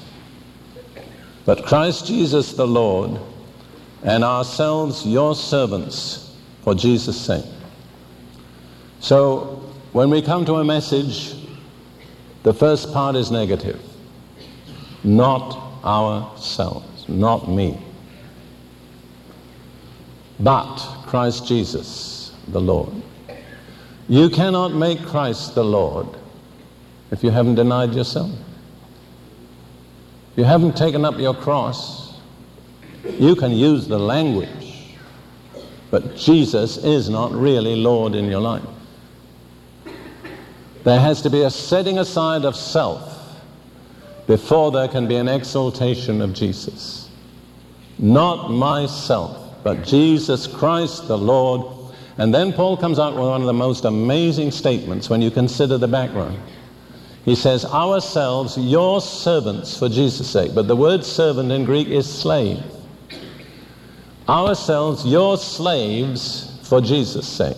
but Christ Jesus the Lord, and ourselves your servants for Jesus' sake. So when we come to a message, the first part is negative. Not ourselves, not me. But Christ Jesus, the Lord. You cannot make Christ the Lord if you haven't denied yourself. You haven't taken up your cross, you can use the language, but Jesus is not really Lord in your life. There has to be a setting aside of self before there can be an exaltation of Jesus. Not myself, but Jesus Christ the Lord. And then Paul comes out with one of the most amazing statements when you consider the background. He says, Ourselves, your servants for Jesus' sake. But the word servant in Greek is slave. Ourselves, your slaves for Jesus' sake.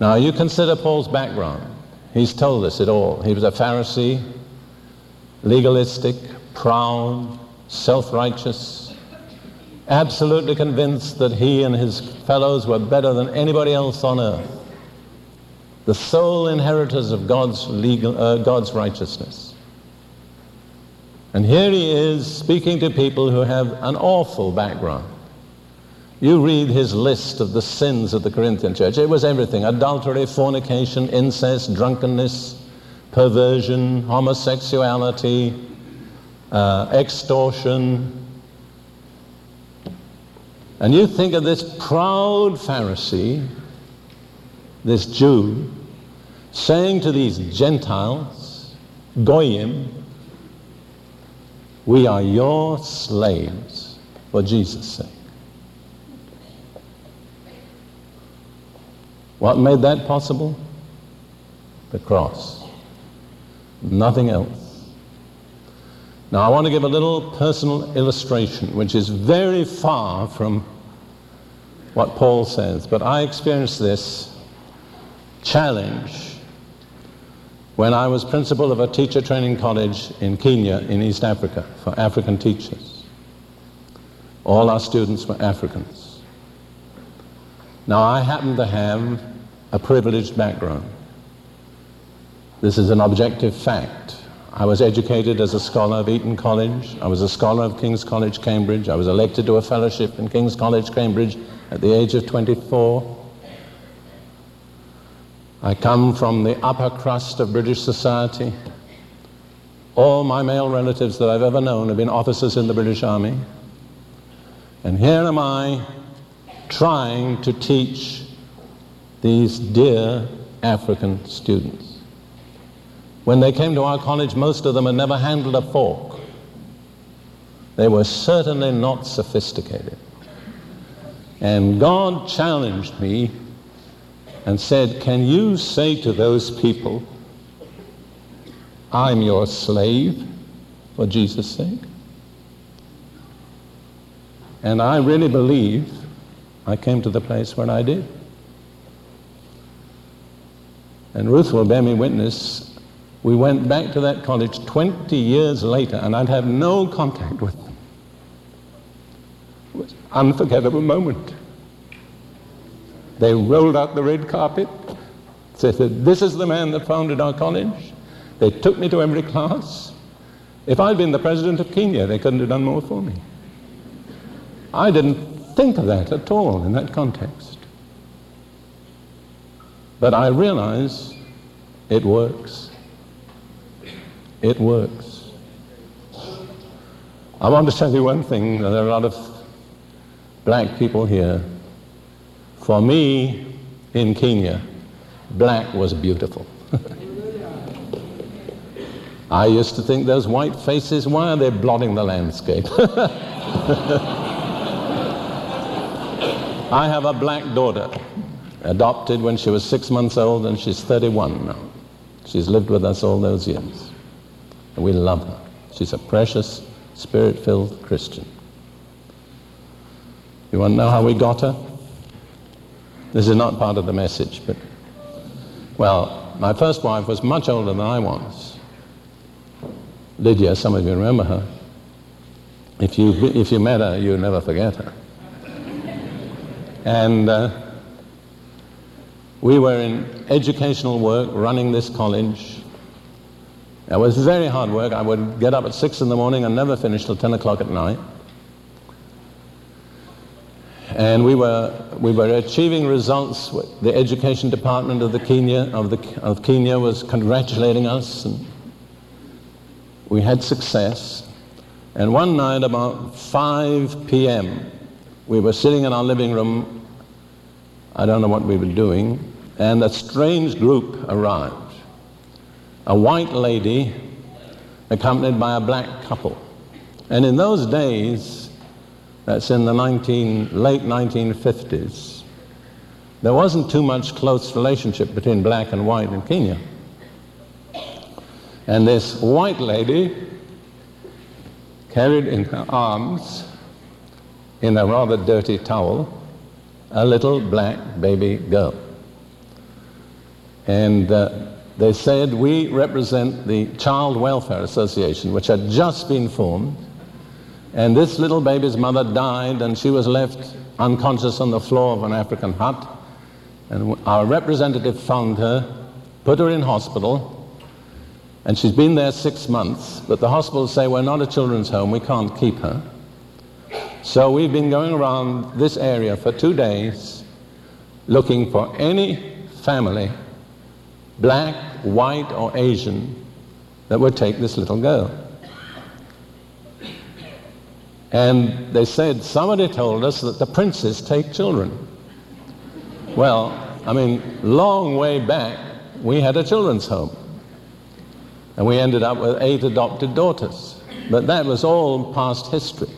Now, you consider Paul's background. He's told us it all. He was a Pharisee, legalistic, proud, self righteous, absolutely convinced that he and his fellows were better than anybody else on earth. The sole inheritors of God's, legal, uh, God's righteousness. And here he is speaking to people who have an awful background. You read his list of the sins of the Corinthian church. It was everything adultery, fornication, incest, drunkenness, perversion, homosexuality, uh, extortion. And you think of this proud Pharisee, this Jew, saying to these Gentiles, Goyim, we are your slaves for Jesus' sake. What made that possible? The cross. Nothing else. Now, I want to give a little personal illustration, which is very far from what Paul says, but I experienced this challenge when I was principal of a teacher training college in Kenya in East Africa for African teachers. All our students were Africans. Now, I happen to have a privileged background. This is an objective fact. I was educated as a scholar of Eton College. I was a scholar of King's College, Cambridge. I was elected to a fellowship in King's College, Cambridge at the age of 24. I come from the upper crust of British society. All my male relatives that I've ever known have been officers in the British Army. And here am I trying to teach these dear African students. When they came to our college, most of them had never handled a fork. They were certainly not sophisticated. And God challenged me and said, Can you say to those people, I'm your slave for Jesus' sake? And I really believe I came to the place where I did. And Ruth will bear me witness. We went back to that college 20 years later, and I'd have no contact with them. Unforgettable moment. They rolled out the red carpet. They said, This is the man that founded our college. They took me to every class. If I'd been the president of Kenya, they couldn't have done more for me. I didn't think of that at all in that context. But I realize it works. It works. I want to tell you one thing. There are a lot of black people here for me, in Kenya, black was beautiful. [laughs] I used to think those white faces, why are they blotting the landscape? [laughs] I have a black daughter, adopted when she was six months old, and she's 31 now. She's lived with us all those years. And we love her. She's a precious, spirit filled Christian. You want to know how we got her? This is not part of the message, but, well, my first wife was much older than I was. Lydia, some of you remember her. If you, if you met her, you'll never forget her. And uh, we were in educational work, running this college. It was very hard work. I would get up at six in the morning and never finish till 10 o'clock at night. And we were, we were achieving results. The education department of, the Kenya, of, the, of Kenya was congratulating us. And we had success. And one night, about 5 p.m., we were sitting in our living room. I don't know what we were doing. And a strange group arrived. A white lady accompanied by a black couple. And in those days, that's in the 19, late 1950s. There wasn't too much close relationship between black and white in Kenya. And this white lady carried in her arms, in a rather dirty towel, a little black baby girl. And uh, they said, We represent the Child Welfare Association, which had just been formed and this little baby's mother died, and she was left unconscious on the floor of an African hut. And our representative found her, put her in hospital, and she's been there six months. But the hospitals say, We're not a children's home, we can't keep her. So we've been going around this area for two days looking for any family, black, white, or Asian, that would take this little girl. And they said, somebody told us that the Princes take children. Well, I mean, long way back, we had a children's home. And we ended up with eight adopted daughters. But that was all past history.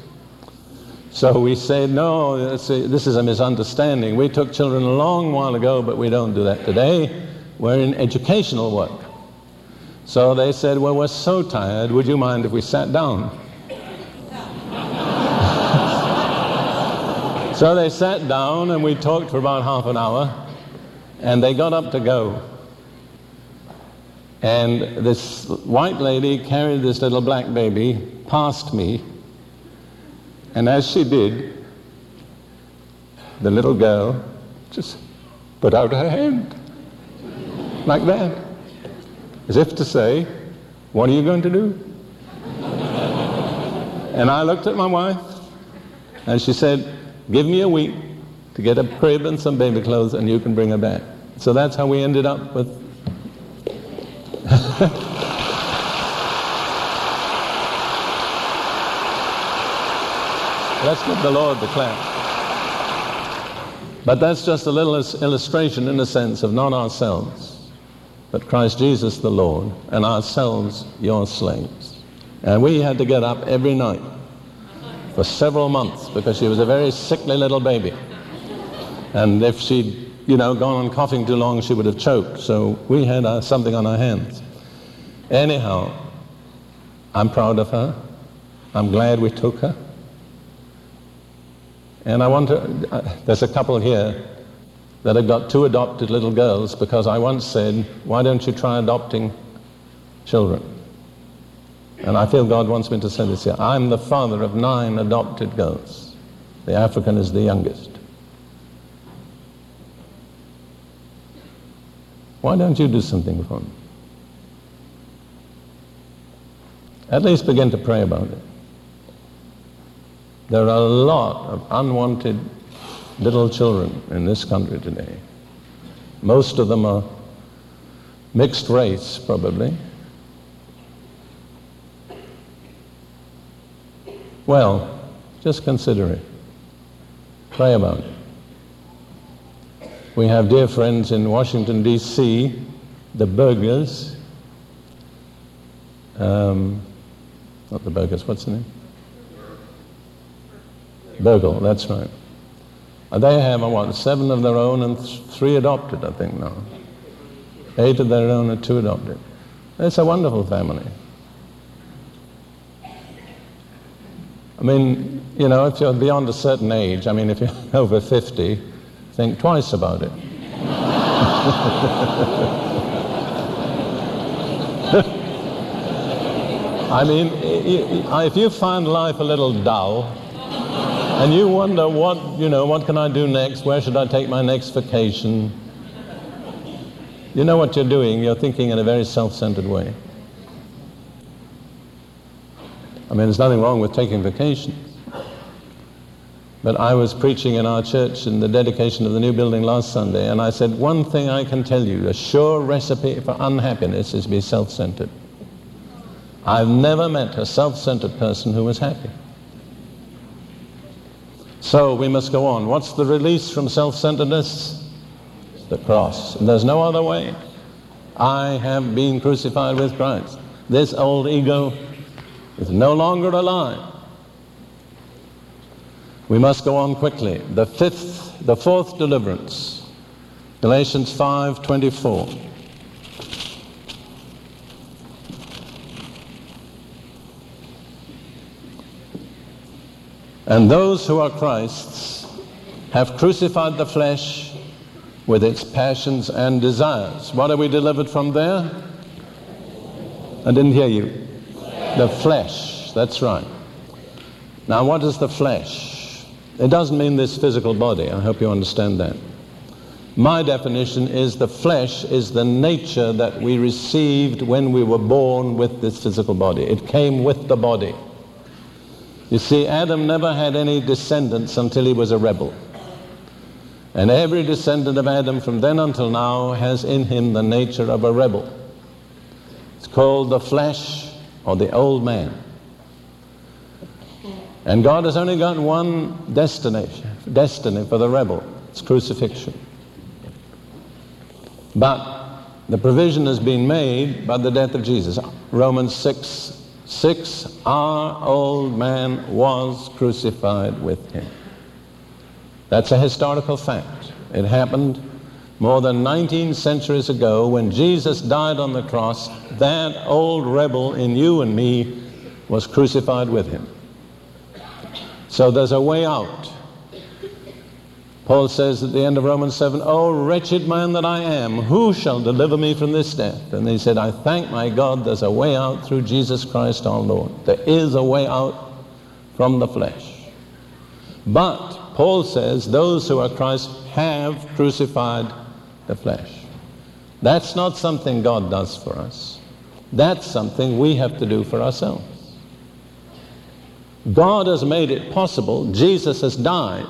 So we said, no, this is a misunderstanding. We took children a long while ago, but we don't do that today. We're in educational work. So they said, well, we're so tired. Would you mind if we sat down? So they sat down and we talked for about half an hour. And they got up to go. And this white lady carried this little black baby past me. And as she did, the little girl just put out her hand like that, as if to say, What are you going to do? and I looked at my wife, and she said, Give me a week to get a crib and some baby clothes, and you can bring her back. So that's how we ended up with [laughs] Let's give the Lord the clap. But that's just a little illustration, in a sense, of not ourselves, but Christ Jesus the Lord, and ourselves your slaves. And we had to get up every night for several months because she was a very sickly little baby. And if she'd, you know, gone on coughing too long, she would have choked. So we had uh, something on our hands. Anyhow, I'm proud of her. I'm glad we took her. And I want to, uh, there's a couple here that have got two adopted little girls because I once said, why don't you try adopting children? And I feel God wants me to say this here. I'm the father of nine adopted girls. The African is the youngest. Why don't you do something for them? At least begin to pray about it. There are a lot of unwanted little children in this country today. Most of them are mixed race, probably. Well, just consider it. Pray about it. We have dear friends in Washington, D.C., the Burgers. Um, not the Burgers, what's the name? Bogle, that's right. They have, what, seven of their own and th- three adopted, I think now. Eight of their own and two adopted. It's a wonderful family. I mean, you know, if you're beyond a certain age, I mean, if you're [laughs] over 50, think twice about it. [laughs] I mean, if you find life a little dull, and you wonder what, you know, what can I do next? Where should I take my next vacation? You know what you're doing. You're thinking in a very self-centered way. I mean, there's nothing wrong with taking vacations. But I was preaching in our church in the dedication of the new building last Sunday, and I said, one thing I can tell you, a sure recipe for unhappiness is to be self-centered. I've never met a self-centered person who was happy. So we must go on. What's the release from self centeredness? The cross. And there's no other way. I have been crucified with Christ. This old ego is no longer alive. We must go on quickly. The fifth, the fourth deliverance, Galatians 5:24. And those who are Christ's have crucified the flesh with its passions and desires. What are we delivered from there? I didn't hear you. The flesh, that's right. Now, what is the flesh? It doesn't mean this physical body. I hope you understand that. My definition is the flesh is the nature that we received when we were born with this physical body. It came with the body. You see, Adam never had any descendants until he was a rebel. And every descendant of Adam from then until now has in him the nature of a rebel. It's called the flesh or the old man. And God has only got one destination, destiny for the rebel. It's crucifixion. But the provision has been made by the death of Jesus. Romans 6 6, our old man was crucified with him. That's a historical fact. It happened more than 19 centuries ago when Jesus died on the cross. That old rebel in you and me was crucified with him. So there's a way out. Paul says at the end of Romans 7, Oh, wretched man that I am, who shall deliver me from this death? And he said, I thank my God there's a way out through Jesus Christ our Lord. There is a way out from the flesh. But, Paul says, those who are Christ have crucified the flesh. That's not something God does for us. That's something we have to do for ourselves. God has made it possible. Jesus has died.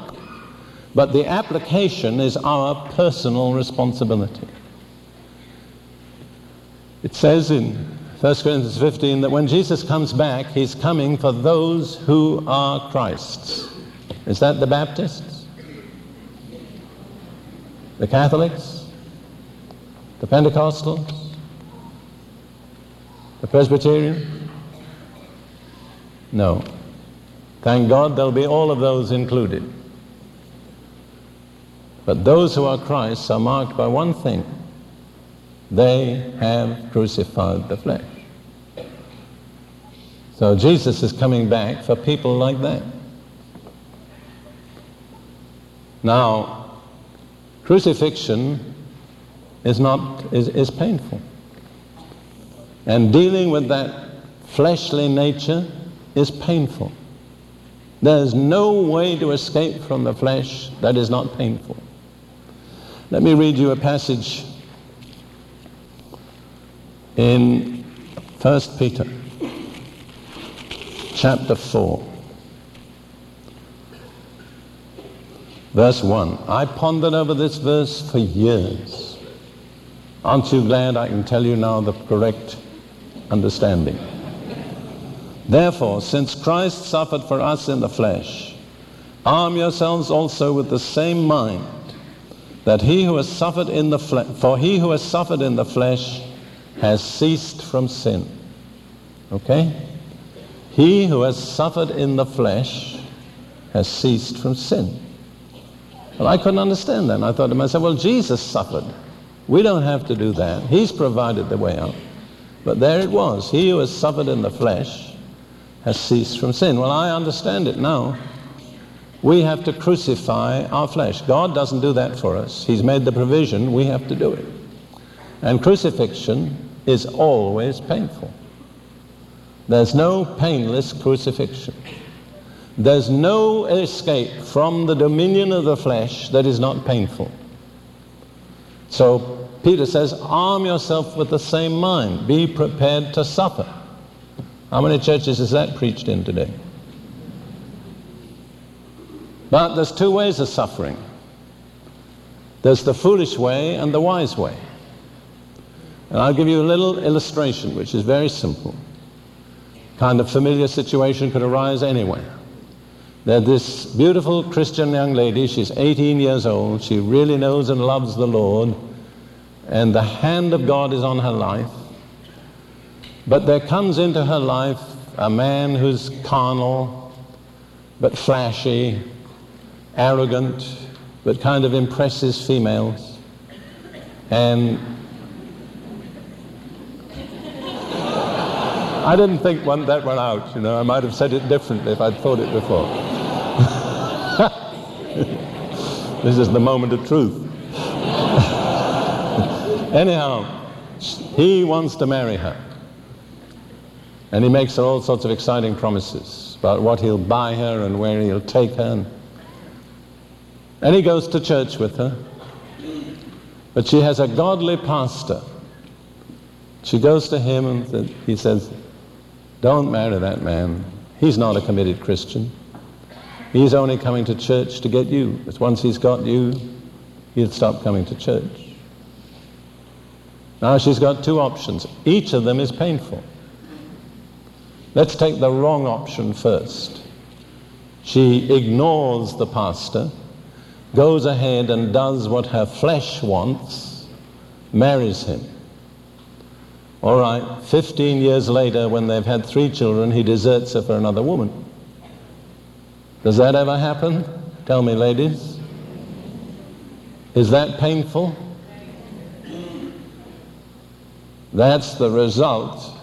But the application is our personal responsibility. It says in 1 Corinthians 15 that when Jesus comes back, he's coming for those who are Christ's. Is that the Baptists? The Catholics? The Pentecostals? The Presbyterian? No. Thank God there'll be all of those included. But those who are Christ's are marked by one thing they have crucified the flesh. So Jesus is coming back for people like that. Now, crucifixion is not is, is painful. And dealing with that fleshly nature is painful. There's no way to escape from the flesh that is not painful. Let me read you a passage in 1 Peter chapter 4. Verse 1. I pondered over this verse for years. Aren't you glad I can tell you now the correct understanding? Therefore, since Christ suffered for us in the flesh, arm yourselves also with the same mind, that he who has suffered in the flesh, for he who has suffered in the flesh has ceased from sin. Okay? He who has suffered in the flesh has ceased from sin. Well, I couldn't understand that. And I thought to myself, well, Jesus suffered. We don't have to do that. He's provided the way out. But there it was. He who has suffered in the flesh has ceased from sin. Well, I understand it now. We have to crucify our flesh. God doesn't do that for us. He's made the provision. We have to do it. And crucifixion is always painful. There's no painless crucifixion. There's no escape from the dominion of the flesh that is not painful. So Peter says, arm yourself with the same mind. Be prepared to suffer. How many churches is that preached in today? But there's two ways of suffering there's the foolish way and the wise way. And I'll give you a little illustration, which is very simple. Kind of familiar situation could arise anywhere. There's this beautiful Christian young lady, she's 18 years old, she really knows and loves the Lord, and the hand of God is on her life. But there comes into her life a man who's carnal, but flashy, arrogant, but kind of impresses females. And [laughs] I didn't think one, that one out, you know. I might have said it differently if I'd thought it before. This is the moment of truth. [laughs] Anyhow, he wants to marry her. And he makes her all sorts of exciting promises about what he'll buy her and where he'll take her. And he goes to church with her. But she has a godly pastor. She goes to him and he says, Don't marry that man. He's not a committed Christian. He's only coming to church to get you. But once he's got you, he'll stop coming to church. Now she's got two options. Each of them is painful. Let's take the wrong option first. She ignores the pastor, goes ahead and does what her flesh wants, marries him. All right, 15 years later, when they've had three children, he deserts her for another woman. Does that ever happen? Tell me, ladies. Is that painful? That's the result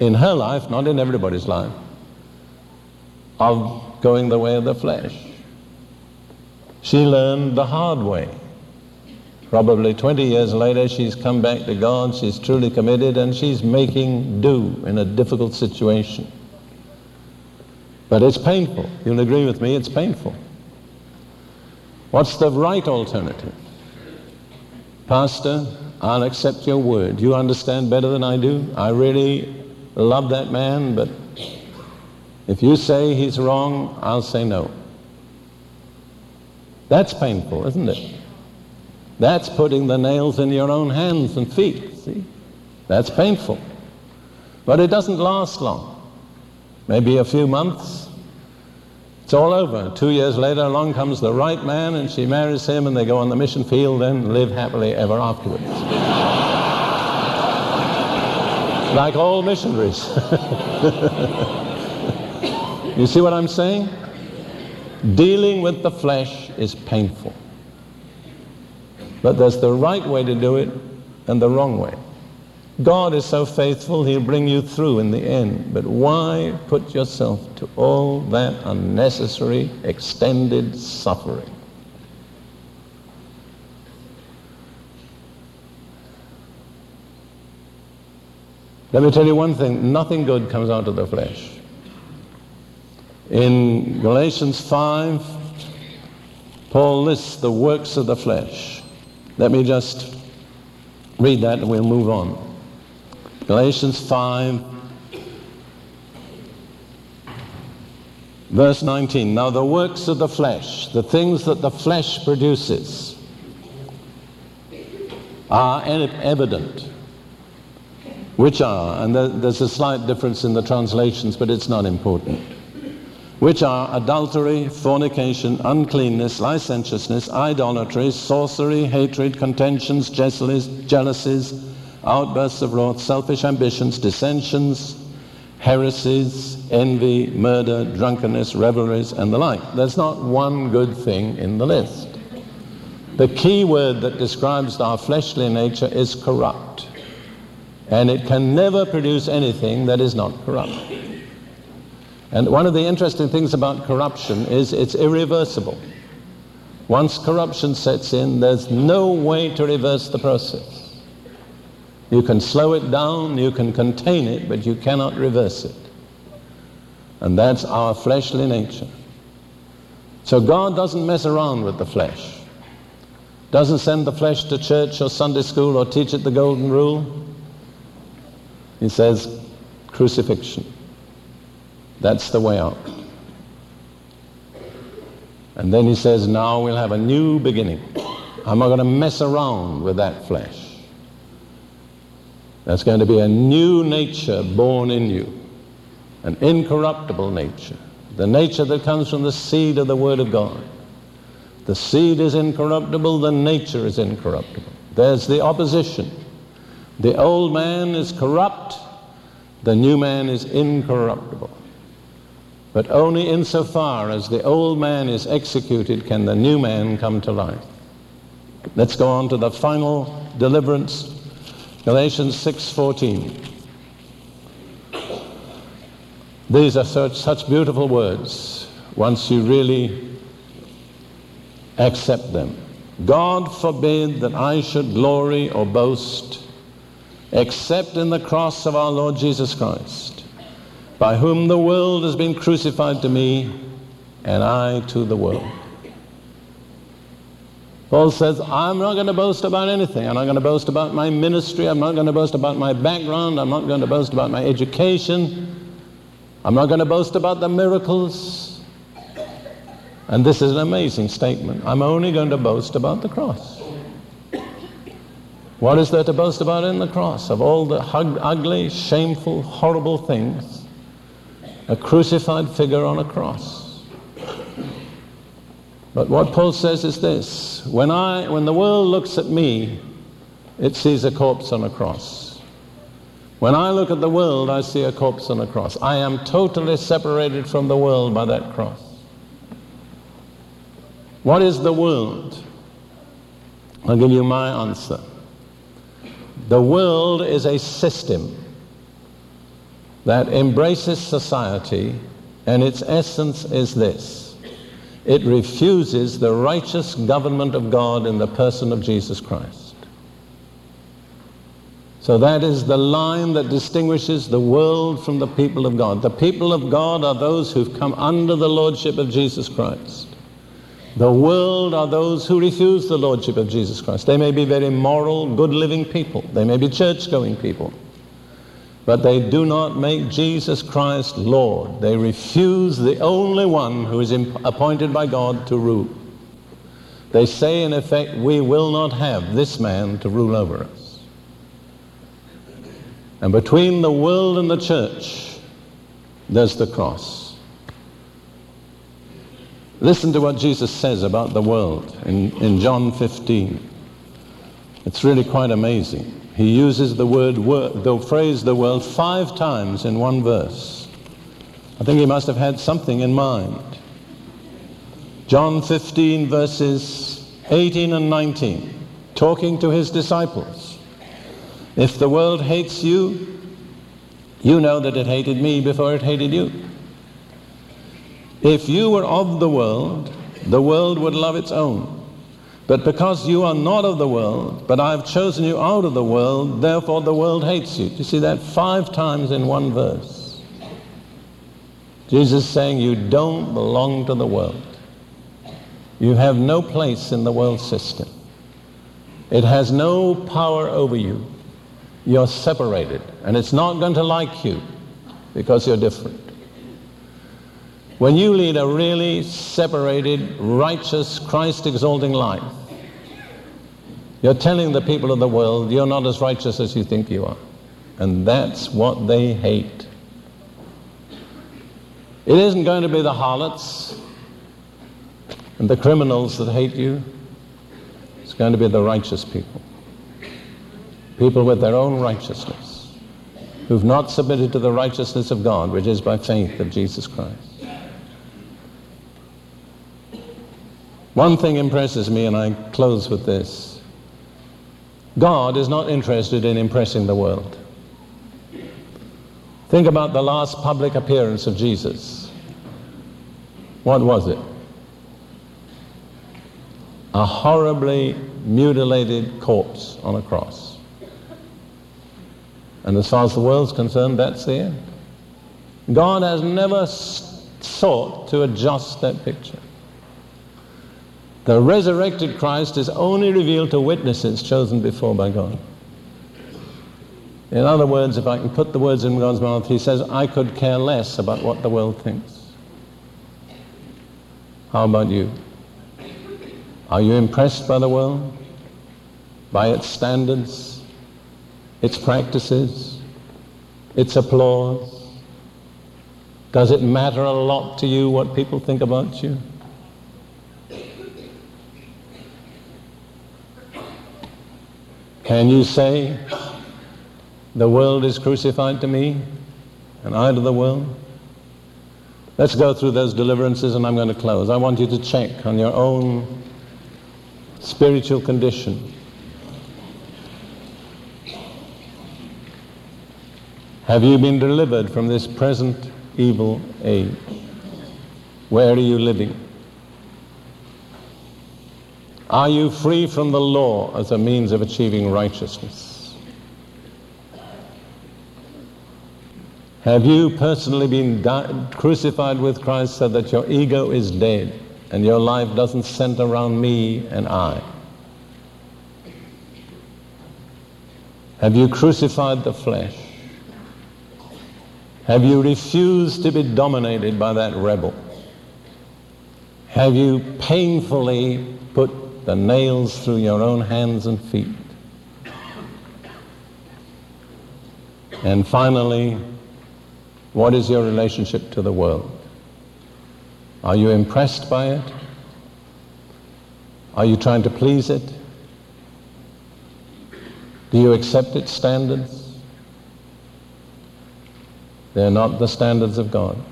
in her life, not in everybody's life, of going the way of the flesh. She learned the hard way. Probably 20 years later, she's come back to God, she's truly committed, and she's making do in a difficult situation. But it's painful. You'll agree with me, it's painful. What's the right alternative? Pastor, I'll accept your word. You understand better than I do. I really love that man, but if you say he's wrong, I'll say no. That's painful, isn't it? That's putting the nails in your own hands and feet. See? That's painful. But it doesn't last long. Maybe a few months. It's all over. Two years later, along comes the right man and she marries him and they go on the mission field and live happily ever afterwards. [laughs] like all missionaries. [laughs] you see what I'm saying? Dealing with the flesh is painful. But there's the right way to do it and the wrong way. God is so faithful, He'll bring you through in the end. But why put yourself to all that unnecessary, extended suffering? Let me tell you one thing nothing good comes out of the flesh. In Galatians 5, Paul lists the works of the flesh. Let me just read that and we'll move on. Galatians 5, verse 19. Now, the works of the flesh, the things that the flesh produces, are evident. Which are, and there's a slight difference in the translations, but it's not important which are adultery, fornication, uncleanness, licentiousness, idolatry, sorcery, hatred, contentions, jealousies, outbursts of wrath, selfish ambitions, dissensions, heresies, envy, murder, drunkenness, revelries, and the like. There's not one good thing in the list. The key word that describes our fleshly nature is corrupt. And it can never produce anything that is not corrupt. And one of the interesting things about corruption is it's irreversible. Once corruption sets in, there's no way to reverse the process. You can slow it down, you can contain it, but you cannot reverse it. And that's our fleshly nature. So God doesn't mess around with the flesh. Doesn't send the flesh to church or Sunday school or teach it the golden rule. He says crucifixion. That's the way out. And then he says, now we'll have a new beginning. I'm not going to mess around with that flesh. There's going to be a new nature born in you, an incorruptible nature, the nature that comes from the seed of the Word of God. The seed is incorruptible, the nature is incorruptible. There's the opposition. The old man is corrupt, the new man is incorruptible. But only insofar as the old man is executed can the new man come to life. Let's go on to the final deliverance, Galatians 6:14. These are such, such beautiful words once you really accept them. God forbid that I should glory or boast except in the cross of our Lord Jesus Christ by whom the world has been crucified to me, and I to the world. Paul says, I'm not going to boast about anything. I'm not going to boast about my ministry. I'm not going to boast about my background. I'm not going to boast about my education. I'm not going to boast about the miracles. And this is an amazing statement. I'm only going to boast about the cross. What is there to boast about in the cross? Of all the ugly, shameful, horrible things a crucified figure on a cross. But what Paul says is this when, I, when the world looks at me, it sees a corpse on a cross. When I look at the world, I see a corpse on a cross. I am totally separated from the world by that cross. What is the world? I'll give you my answer. The world is a system that embraces society, and its essence is this It refuses the righteous government of God in the person of Jesus Christ. So that is the line that distinguishes the world from the people of God. The people of God are those who've come under the lordship of Jesus Christ. The world are those who refuse the lordship of Jesus Christ. They may be very moral, good living people. They may be church going people. But they do not make Jesus Christ Lord. They refuse the only one who is appointed by God to rule. They say, in effect, we will not have this man to rule over us. And between the world and the church, there's the cross. Listen to what Jesus says about the world in, in John 15. It's really quite amazing. He uses the word, the phrase the world five times in one verse. I think he must have had something in mind. John 15 verses 18 and 19, talking to his disciples. If the world hates you, you know that it hated me before it hated you. If you were of the world, the world would love its own. But because you are not of the world, but I have chosen you out of the world, therefore the world hates you. You see that five times in one verse? Jesus saying you don't belong to the world. You have no place in the world system. It has no power over you. You're separated, and it's not going to like you because you're different. When you lead a really separated, righteous, Christ exalting life, you're telling the people of the world you're not as righteous as you think you are. And that's what they hate. It isn't going to be the harlots and the criminals that hate you. It's going to be the righteous people. People with their own righteousness, who've not submitted to the righteousness of God, which is by faith of Jesus Christ. One thing impresses me, and I close with this. God is not interested in impressing the world. Think about the last public appearance of Jesus. What was it? A horribly mutilated corpse on a cross. And as far as the world's concerned, that's the end. God has never sought to adjust that picture. The resurrected Christ is only revealed to witnesses chosen before by God. In other words, if I can put the words in God's mouth, he says, I could care less about what the world thinks. How about you? Are you impressed by the world? By its standards, its practices, its applause? Does it matter a lot to you what people think about you? Can you say, the world is crucified to me and I to the world? Let's go through those deliverances and I'm going to close. I want you to check on your own spiritual condition. Have you been delivered from this present evil age? Where are you living? Are you free from the law as a means of achieving righteousness? Have you personally been crucified with Christ so that your ego is dead and your life doesn't center around me and I? Have you crucified the flesh? Have you refused to be dominated by that rebel? Have you painfully put the nails through your own hands and feet. And finally, what is your relationship to the world? Are you impressed by it? Are you trying to please it? Do you accept its standards? They're not the standards of God.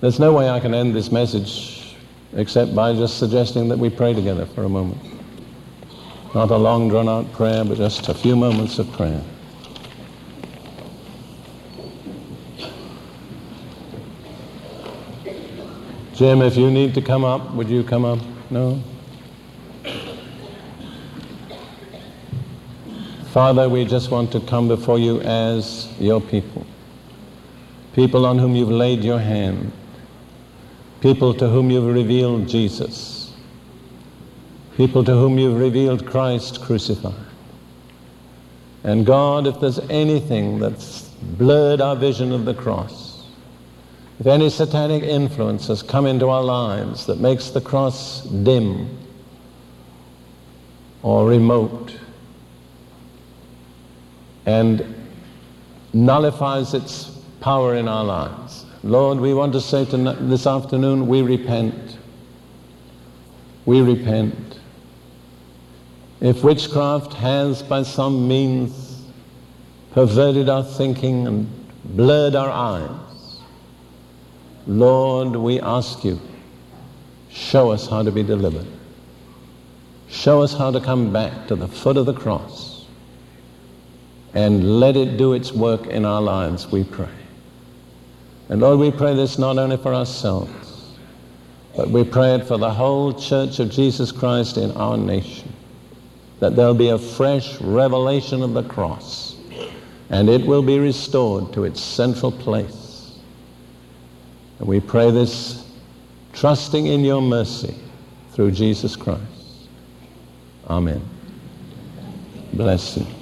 There's no way I can end this message except by just suggesting that we pray together for a moment. Not a long drawn out prayer, but just a few moments of prayer. Jim, if you need to come up, would you come up? No? Father, we just want to come before you as your people. People on whom you've laid your hand. People to whom you've revealed Jesus. People to whom you've revealed Christ crucified. And God, if there's anything that's blurred our vision of the cross, if any satanic influence has come into our lives that makes the cross dim or remote and nullifies its power in our lives, Lord, we want to say to this afternoon, we repent. We repent. If witchcraft has by some means perverted our thinking and blurred our eyes, Lord, we ask you, show us how to be delivered. Show us how to come back to the foot of the cross and let it do its work in our lives, we pray. And Lord, we pray this not only for ourselves, but we pray it for the whole church of Jesus Christ in our nation that there'll be a fresh revelation of the cross and it will be restored to its central place. And we pray this trusting in your mercy through Jesus Christ. Amen. Bless you.